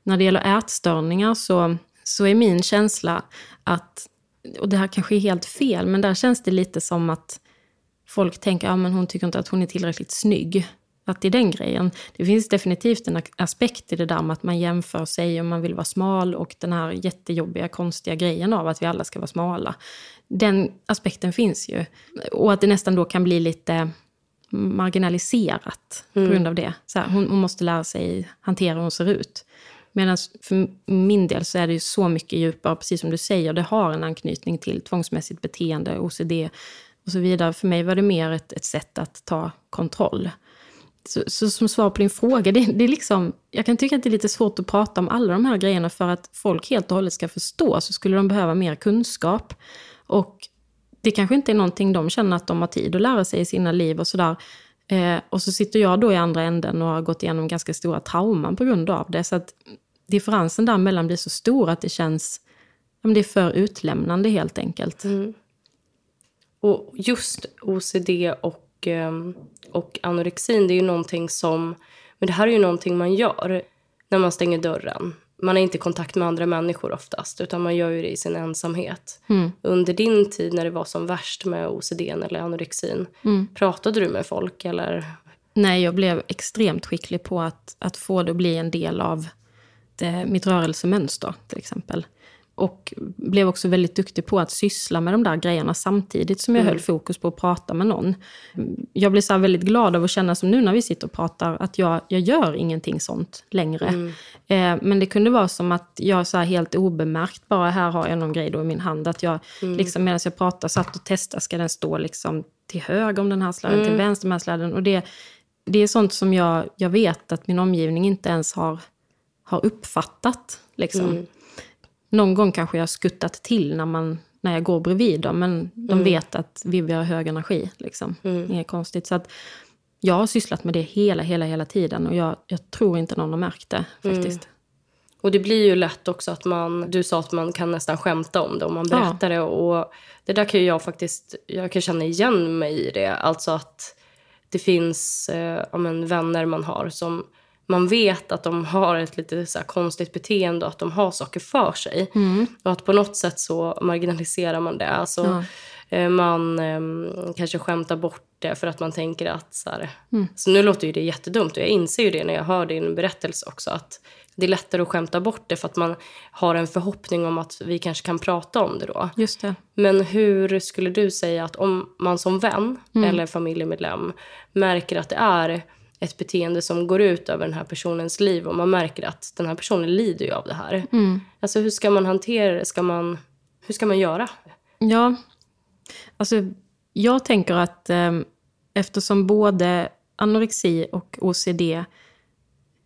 När det gäller ätstörningar så, så är min känsla att, och det här kanske är helt fel, men där känns det lite som att folk tänker att ja, hon tycker inte att hon är tillräckligt snygg. Att är den grejen. Det finns definitivt en aspekt i det där med att man jämför sig och man vill vara smal och den här jättejobbiga, konstiga grejen av att vi alla ska vara smala. Den aspekten finns ju. Och att det nästan då kan bli lite marginaliserat mm. på grund av det. Så här, hon, hon, måste lära sig hantera hur hon ser ut. Medan för min del så är det ju så mycket djupare, precis som du säger, det har en anknytning till tvångsmässigt beteende, OCD och så vidare. För mig var det mer ett, ett sätt att ta kontroll. Så, så, som svar på din fråga, det, det, är liksom, jag kan tycka att det är lite svårt att prata om alla de här grejerna för att folk helt och hållet ska förstå så skulle de behöva mer kunskap. Och det kanske inte är någonting de känner att de har tid att lära sig i sina liv och sådär. Eh, och så sitter jag då i andra änden och har gått igenom ganska stora trauman på grund av det. Så att differensen däremellan blir så stor att det känns, ja, det är för utlämnande helt enkelt. Mm. Och just OCD och och, ehm, och anorexin, det är ju någonting som... Men det här är ju någonting man gör när man stänger dörren. Man är inte i kontakt med andra människor oftast, utan man gör det i sin ensamhet. Mm. Under din tid när det var som värst med OCD eller anorexin, mm. pratade du med folk eller? Nej, jag blev extremt skicklig på att, att få det att bli en del av det, mitt rörelsemönster till exempel. Och blev också väldigt duktig på att syssla med de där grejerna samtidigt som jag mm. höll fokus på att prata med någon. Jag blev så väldigt glad av att känna som nu när vi sitter och pratar att jag, jag gör ingenting sånt längre. Mm. Eh, men det kunde vara som att jag så helt obemärkt bara, här har jag någon grej i min hand. Att jag mm. liksom, medan jag pratar satt och testade, ska den stå liksom till höger om den här sladden, till mm. vänster om den här sladden. Och det, det är sånt som jag, jag vet att min omgivning inte ens har, har uppfattat. Liksom. Mm. Någon gång kanske jag har skuttat till när, man, när jag går bredvid dem. Men de mm. vet att Vivi har hög energi. Liksom. Mm. Inget konstigt. Så att jag har sysslat med det hela, hela, hela tiden. Och jag, jag tror inte någon har märkt det faktiskt. Mm. Och det blir ju lätt också att man, du sa att man kan nästan skämta om det om man berättar ja. det. Och det där kan jag faktiskt, jag kan känna igen mig i det. Alltså att det finns eh, ja, men, vänner man har som man vet att de har ett lite så konstigt beteende och att de har saker för sig. Mm. Och att på något sätt så marginaliserar man det. Alltså, ja. Man eh, kanske skämtar bort det för att man tänker att... Så, här, mm. så Nu låter ju det jättedumt och jag inser ju det när jag hör din berättelse också. Att det är lättare att skämta bort det för att man har en förhoppning om att vi kanske kan prata om det då. Just det. Men hur skulle du säga att om man som vän mm. eller familjemedlem märker att det är ett beteende som går ut över den här personens liv och man märker att den här personen lider ju av det här. Mm. Alltså hur ska man hantera det? Ska man, hur ska man göra? Ja, alltså jag tänker att eh, eftersom både anorexi och OCD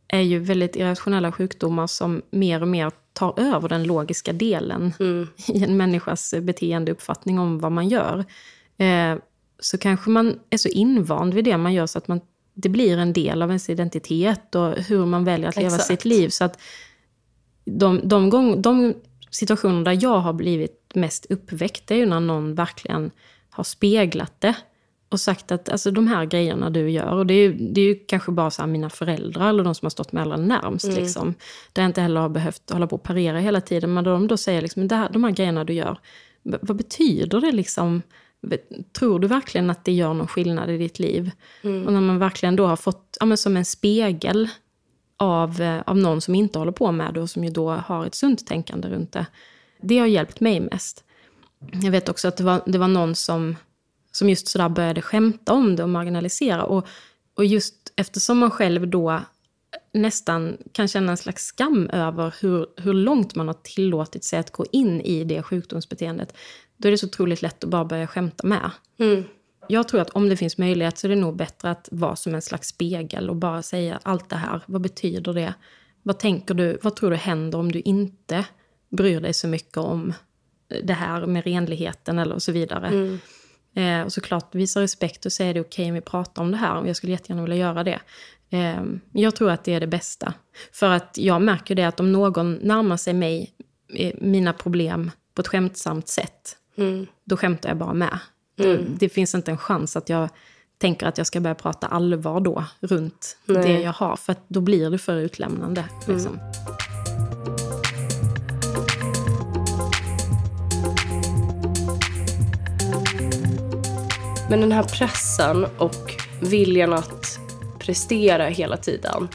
är ju väldigt irrationella sjukdomar som mer och mer tar över den logiska delen mm. i en människas beteendeuppfattning om vad man gör. Eh, så kanske man är så invand vid det man gör så att man, det blir en del av ens identitet och hur man väljer att leva Exakt. sitt liv. Så att de, de, gång, de situationer där jag har blivit mest uppväckt är ju när någon verkligen har speglat det och sagt att alltså, de här grejerna du gör, och det är ju, det är ju kanske bara så mina föräldrar eller de som har stått mig allra närmst. Liksom, där jag inte heller har behövt hålla på och parera hela tiden. Men de då säger liksom, det här, de här grejerna du gör, vad betyder det liksom? Tror du verkligen att det gör någon skillnad i ditt liv? Och när man verkligen då har fått, ja, men som en spegel av, eh, av någon som inte håller på med det och som ju då har ett sunt tänkande runt det. Det har hjälpt mig mest. Jag vet också att det var, det var någon som, som just sådär började skämta om det och marginalisera. Och, och just eftersom man själv då nästan kan känna en slags skam över hur, hur långt man har tillåtit sig att gå in i det sjukdomsbeteendet, då är det så otroligt lätt att bara börja skämta med. Mm. Jag tror att om det finns möjlighet så är det nog bättre att vara som en slags spegel och bara säga allt det här. Vad betyder det? Vad tänker du? Vad tror du händer om du inte bryr dig så mycket om det här med renligheten eller och så vidare? Eh, och såklart visa respekt och säga det är okej om vi pratar om det här. Jag skulle jättegärna vilja göra det. Eh, jag tror att det är det bästa. För att jag märker det att om någon närmar sig mig, eh, mina problem på ett skämtsamt sätt, då skämtar jag bara med. Det, det finns inte en chans att jag tänker att jag ska börja prata allvar då runt det jag har. För då blir det för utlämnande. Liksom. Men den här pressen och viljan att prestera hela tiden.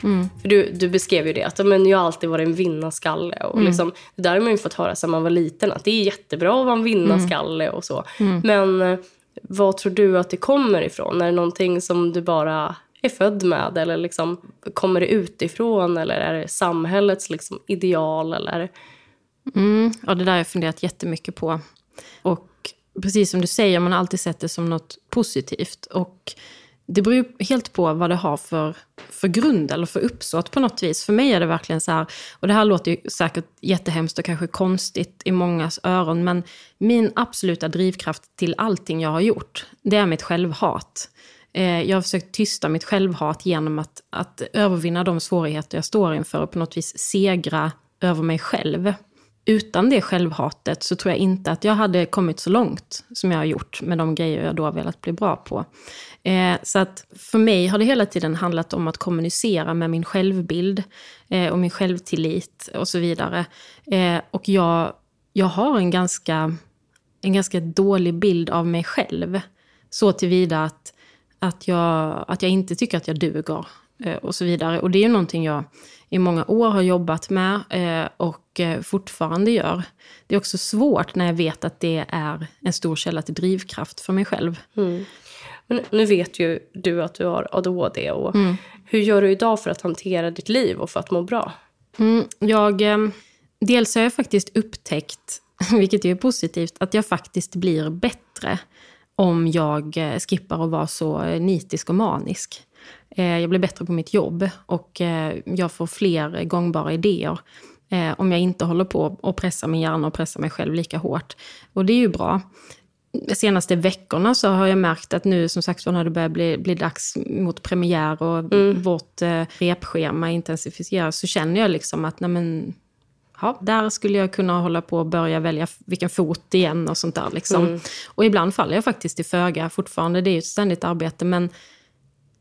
För du, du beskrev ju det, att men jag har alltid varit en vinnarskalle. Och liksom, det där har man ju fått höra sedan man var liten, att det är jättebra att vara en vinnarskalle och så. Men eh, vad tror du att det kommer ifrån? Är det någonting som du bara är född med? Eller liksom, kommer det utifrån? Eller är det samhällets liksom, ideal? Eller? Mm, ja, det där har jag funderat jättemycket på. Och precis som du säger, man har alltid sett det som något positivt. Och det beror ju helt på vad det har för, för grund eller för uppsåt på något vis. För mig är det verkligen så här, och det här låter ju säkert jättehemskt och kanske konstigt i mångas öron, men min absoluta drivkraft till allting jag har gjort, det är mitt självhat. Eh, jag har försökt tysta mitt självhat genom att, att övervinna de svårigheter jag står inför och på något vis segra över mig själv. Utan det självhatet så tror jag inte att jag hade kommit så långt som jag har gjort med de grejer jag då har velat bli bra på. Eh, så att för mig har det hela tiden handlat om att kommunicera med min självbild eh, och min självtillit och så vidare. Eh, och jag, jag har en ganska, en ganska dålig bild av mig själv. Så tillvida att, att, jag, att jag inte tycker att jag duger eh, och så vidare. Och det är ju någonting jag i många år har jobbat med eh, och eh, fortfarande gör. Det är också svårt när jag vet att det är en stor källa till drivkraft för mig själv. Men nu vet ju du att du har ADHD. Och Hur gör du idag för att hantera ditt liv och för att må bra? Mm, jag, eh, dels har jag faktiskt upptäckt, vilket är positivt, att jag faktiskt blir bättre om jag skippar att vara så nitisk och manisk. Eh, Jag blir bättre på mitt jobb och eh, jag får fler gångbara idéer eh, om jag inte håller på och pressar min hjärna och pressar mig själv lika hårt. Och det är ju bra. De senaste veckorna så har jag märkt att nu som sagt när det börjar bli, bli dags mot premiär och vårt eh, repschema intensifieras så känner jag liksom att nej men, ja, där skulle jag kunna hålla på och börja välja vilken fot igen och sånt där. Liksom. Och ibland faller jag faktiskt i föga fortfarande. Det är ju ett ständigt arbete. Men,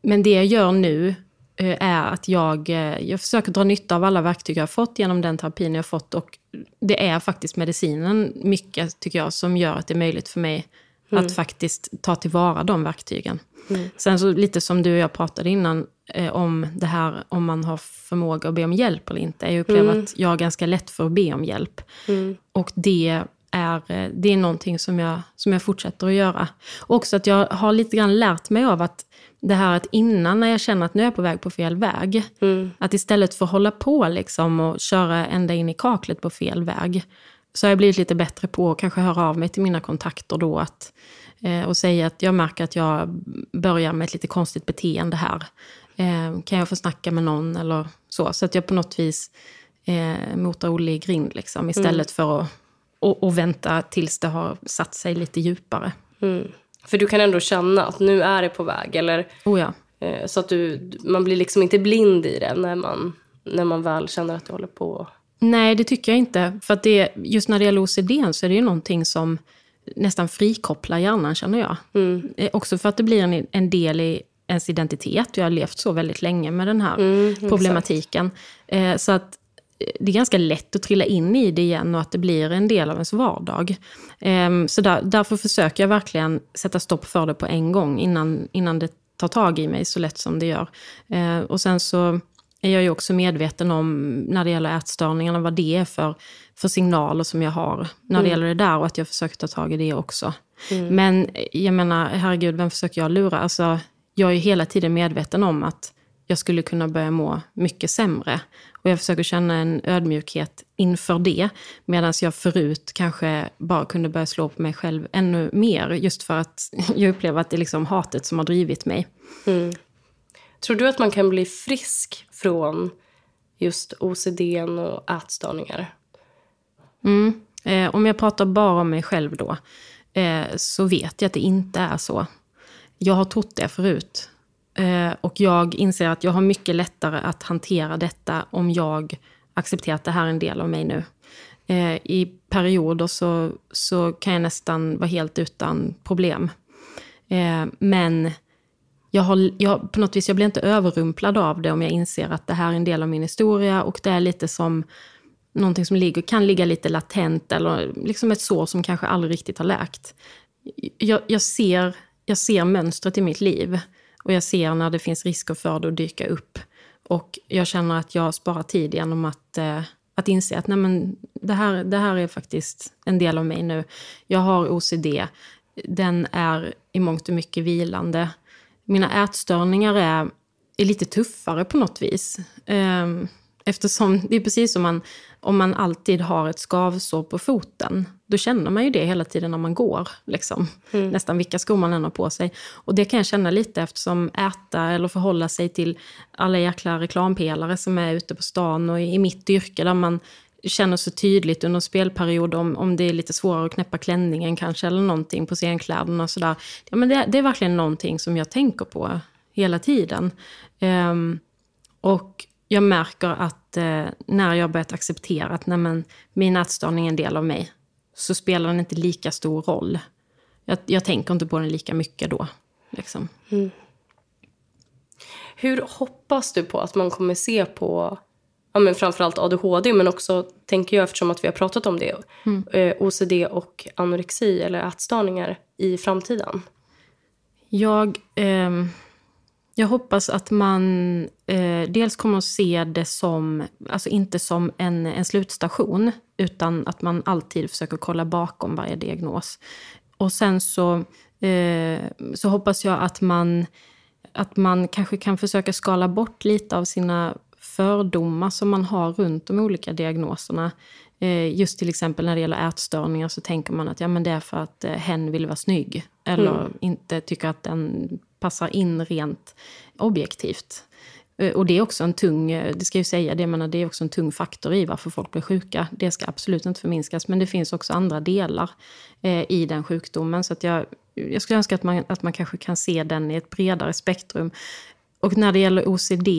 men det jag gör nu eh, är att jag, eh, jag försöker dra nytta av alla verktyg jag har fått genom den terapin jag har fått. Och det är faktiskt medicinen mycket, tycker jag, som gör att det är möjligt för mig att faktiskt ta tillvara de verktygen. Sen så lite som du och jag pratade innan eh, om det här om man har förmåga att be om hjälp eller inte. Jag upplever att jag har ganska lätt för att be om hjälp. Och det är, eh, det är någonting som jag, som jag fortsätter att göra. Också att jag har lite grann lärt mig av att det här att innan när jag känner att nu är jag på väg på fel väg, att istället för att hålla på liksom och köra ända in i kaklet på fel väg, så har jag blivit lite bättre på att kanske höra av mig till mina kontakter då att, eh, och säga att jag märker att jag börjar med ett lite konstigt beteende här. Eh, kan jag få snacka med någon eller så? Så att jag på något vis eh, motar Olle i grind liksom, istället för att och, och vänta tills det har satt sig lite djupare. För du kan ändå känna att nu är det på väg. Eller, oh ja. eh, så att du, man blir liksom inte blind i det när man, när man väl känner att det håller på. Nej, det tycker jag inte. För att det, just när det gäller OCD så är det ju någonting som nästan frikopplar hjärnan, känner jag. Mm. Också för att det blir en, en del i ens identitet. Jag har levt så väldigt länge med den här mm, problematiken. Eh, så att eh, det är ganska lätt att trilla in i det igen och att det blir en del av ens vardag. Eh, så där, därför försöker jag verkligen sätta stopp för det på en gång innan, innan det tar tag i mig så lätt som det gör. Eh, och sen så är jag ju också medveten om, när det gäller ätstörningarna, vad det är för, för signaler som jag har när det mm. gäller det där och att jag försöker ta tag i det också. Mm. Men jag menar, herregud, vem försöker jag lura? Alltså, jag är hela tiden medveten om att jag skulle kunna börja må mycket sämre. Och jag försöker känna en ödmjukhet inför det. Medan jag förut kanske bara kunde börja slå på mig själv ännu mer. Just för att jag upplever att det är liksom hatet som har drivit mig. Mm. Tror du att man kan bli frisk från just OCD och ätstörningar? Mm. Eh, om jag pratar bara om mig själv då, eh, så vet jag att det inte är så. Jag har trott det förut. Eh, och jag inser att jag har mycket lättare att hantera detta om jag accepterar att det här är en del av mig nu. Eh, I perioder så, så kan jag nästan vara helt utan problem. Eh, men jag, har, jag, på något vis, jag blir inte överrumplad av det om jag inser att det här är en del av min historia och det är lite som någonting som ligger, kan ligga lite latent eller liksom ett sår som kanske aldrig riktigt har läkt. Jag, jag, ser, jag ser mönstret i mitt liv och jag ser när det finns risker för det att dyka upp. Och jag känner att jag sparar tid genom att, eh, att inse att nej men, det, här, det här är faktiskt en del av mig nu. Jag har OCD. Den är i mångt och mycket vilande mina ätstörningar är, är lite tuffare på något vis. Eh, eftersom det är precis som man, om man alltid har ett skavsår på foten. Då känner man ju det hela tiden när man går. Liksom. Mm. Nästan vilka skor man än har på sig. Och det kan jag känna lite eftersom äta eller förhålla sig till alla jäkla reklampelare som är ute på stan och i mitt yrke där man känner så tydligt under en spelperiod om, om det är lite svårare att knäppa klänningen kanske eller någonting på scenkläderna och sådär. Ja, men det, det, är verkligen någonting som jag tänker på hela tiden. Um, och jag märker att uh, när jag börjat acceptera att nej, min ätstörning är en del av mig, så spelar den inte lika stor roll. Jag, jag tänker inte på den lika mycket då. Liksom. Mm. Hur hoppas du på att man kommer se på ja, men framförallt ADHD, men också, tänker jag eftersom att vi har pratat om det, mm. eh, OCD och anorexi eller ätstörningar i framtiden? Jag, eh, jag hoppas att man eh, dels kommer att se det som, alltså inte som en, en slutstation, utan att man alltid försöker kolla bakom varje diagnos. Och sen så, eh, så hoppas jag att man att man kanske kan försöka skala bort lite av sina fördomar som man har runt de olika diagnoserna. Eh, just till exempel när det gäller ätstörningar så tänker man att ja, men det är för att eh, hen vill vara snygg. Eller mm. inte tycker att den passar in rent objektivt. Eh, och det är också en tung, det ska jag säga, det, menar, det är också en tung faktor i varför folk blir sjuka. Det ska absolut inte förminskas. Men det finns också andra delar i den sjukdomen. Så att jag, jag skulle önska att man, att man kanske kan se den i ett bredare spektrum. Och när det gäller OCD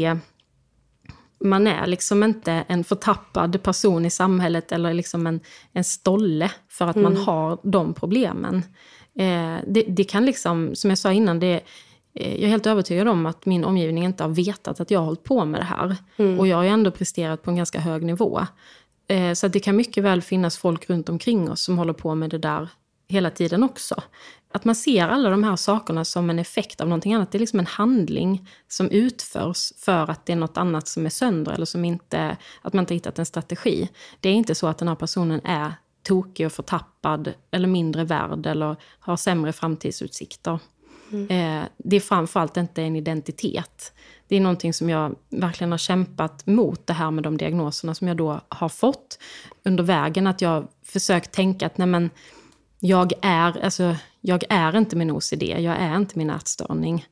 man är liksom inte en förtappad person i samhället eller liksom en, en stolle för att mm. man har de problemen. Eh, det, det, kan liksom, som jag sa innan, det, eh, jag är helt övertygad om att min omgivning inte har vetat att jag har hållit på med det här. Mm. Och jag har ju ändå presterat på en ganska hög nivå. Eh, så det kan mycket väl finnas folk runt omkring oss som håller på med det där hela tiden också. Att man ser alla de här sakerna som en effekt av någonting annat. Det är liksom en handling som utförs för att det är något annat som är sönder eller som inte, att man inte hittat en strategi. Det är inte så att den här personen är tokig och förtappad eller mindre värd eller har sämre framtidsutsikter. Mm. Eh, det är framförallt inte en identitet. Det är någonting som jag verkligen har kämpat mot det här med de diagnoserna som jag då har fått under vägen. Att jag försökt tänka att nej men, jag är, alltså, jag är inte min OCD, jag är inte min ätstörning.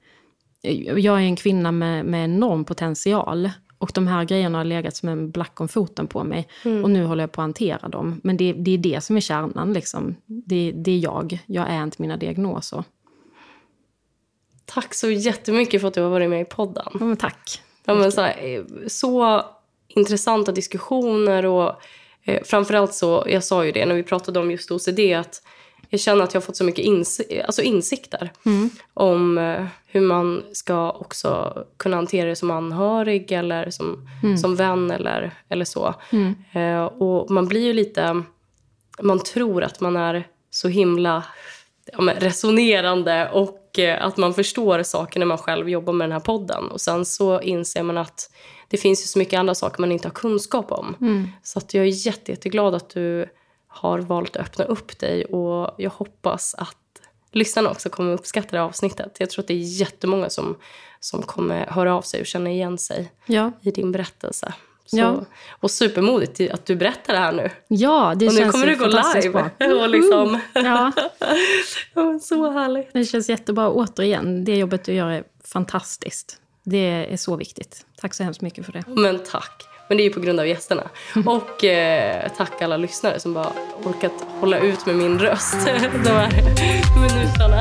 Jag är en kvinna med, med enorm potential. Och de här grejerna har legat som en black om foten på mig. Mm. Och nu håller jag på att hantera dem. Men det, det är det som är kärnan. Liksom. Det, det, är jag. Jag är inte mina diagnoser. Tack så jättemycket för att du har varit med i podden. Ja, men tack. Ja, men så, här, så intressanta diskussioner och eh, framförallt så, jag sa ju det när vi pratade om just OCD, att jag känner att jag har fått så mycket ins alltså insikter Mm. om eh, hur man ska också kunna hantera det som anhörig eller som, som vän eller, eller så. Mm. Eh, och man blir ju lite... Man tror att man är så himla ja, resonerande och eh, att man förstår saker när man själv jobbar med den här podden. Och sen så inser man att det finns ju så mycket andra saker man inte har kunskap om. Mm. Så att jag är jätte, jätteglad att du har valt att öppna upp dig och jag hoppas att lyssnarna också kommer uppskatta det här avsnittet. Jag tror att det är jättemånga som, som kommer höra av sig och känna igen sig Ja, i din berättelse. Så, Ja. Och supermodigt att du berättar det här nu. ja det och nu känns kommer du gå live. bra. Och liksom, Ja, ja, så härligt. det känns jättebra. Återigen, det jobbet du gör är fantastiskt. Det är så viktigt. Tack så hemskt mycket för det. Men tack. Men det är ju på grund av gästerna. Och eh, tack alla lyssnare som bara orkat hålla ut med min röst de här minuterna.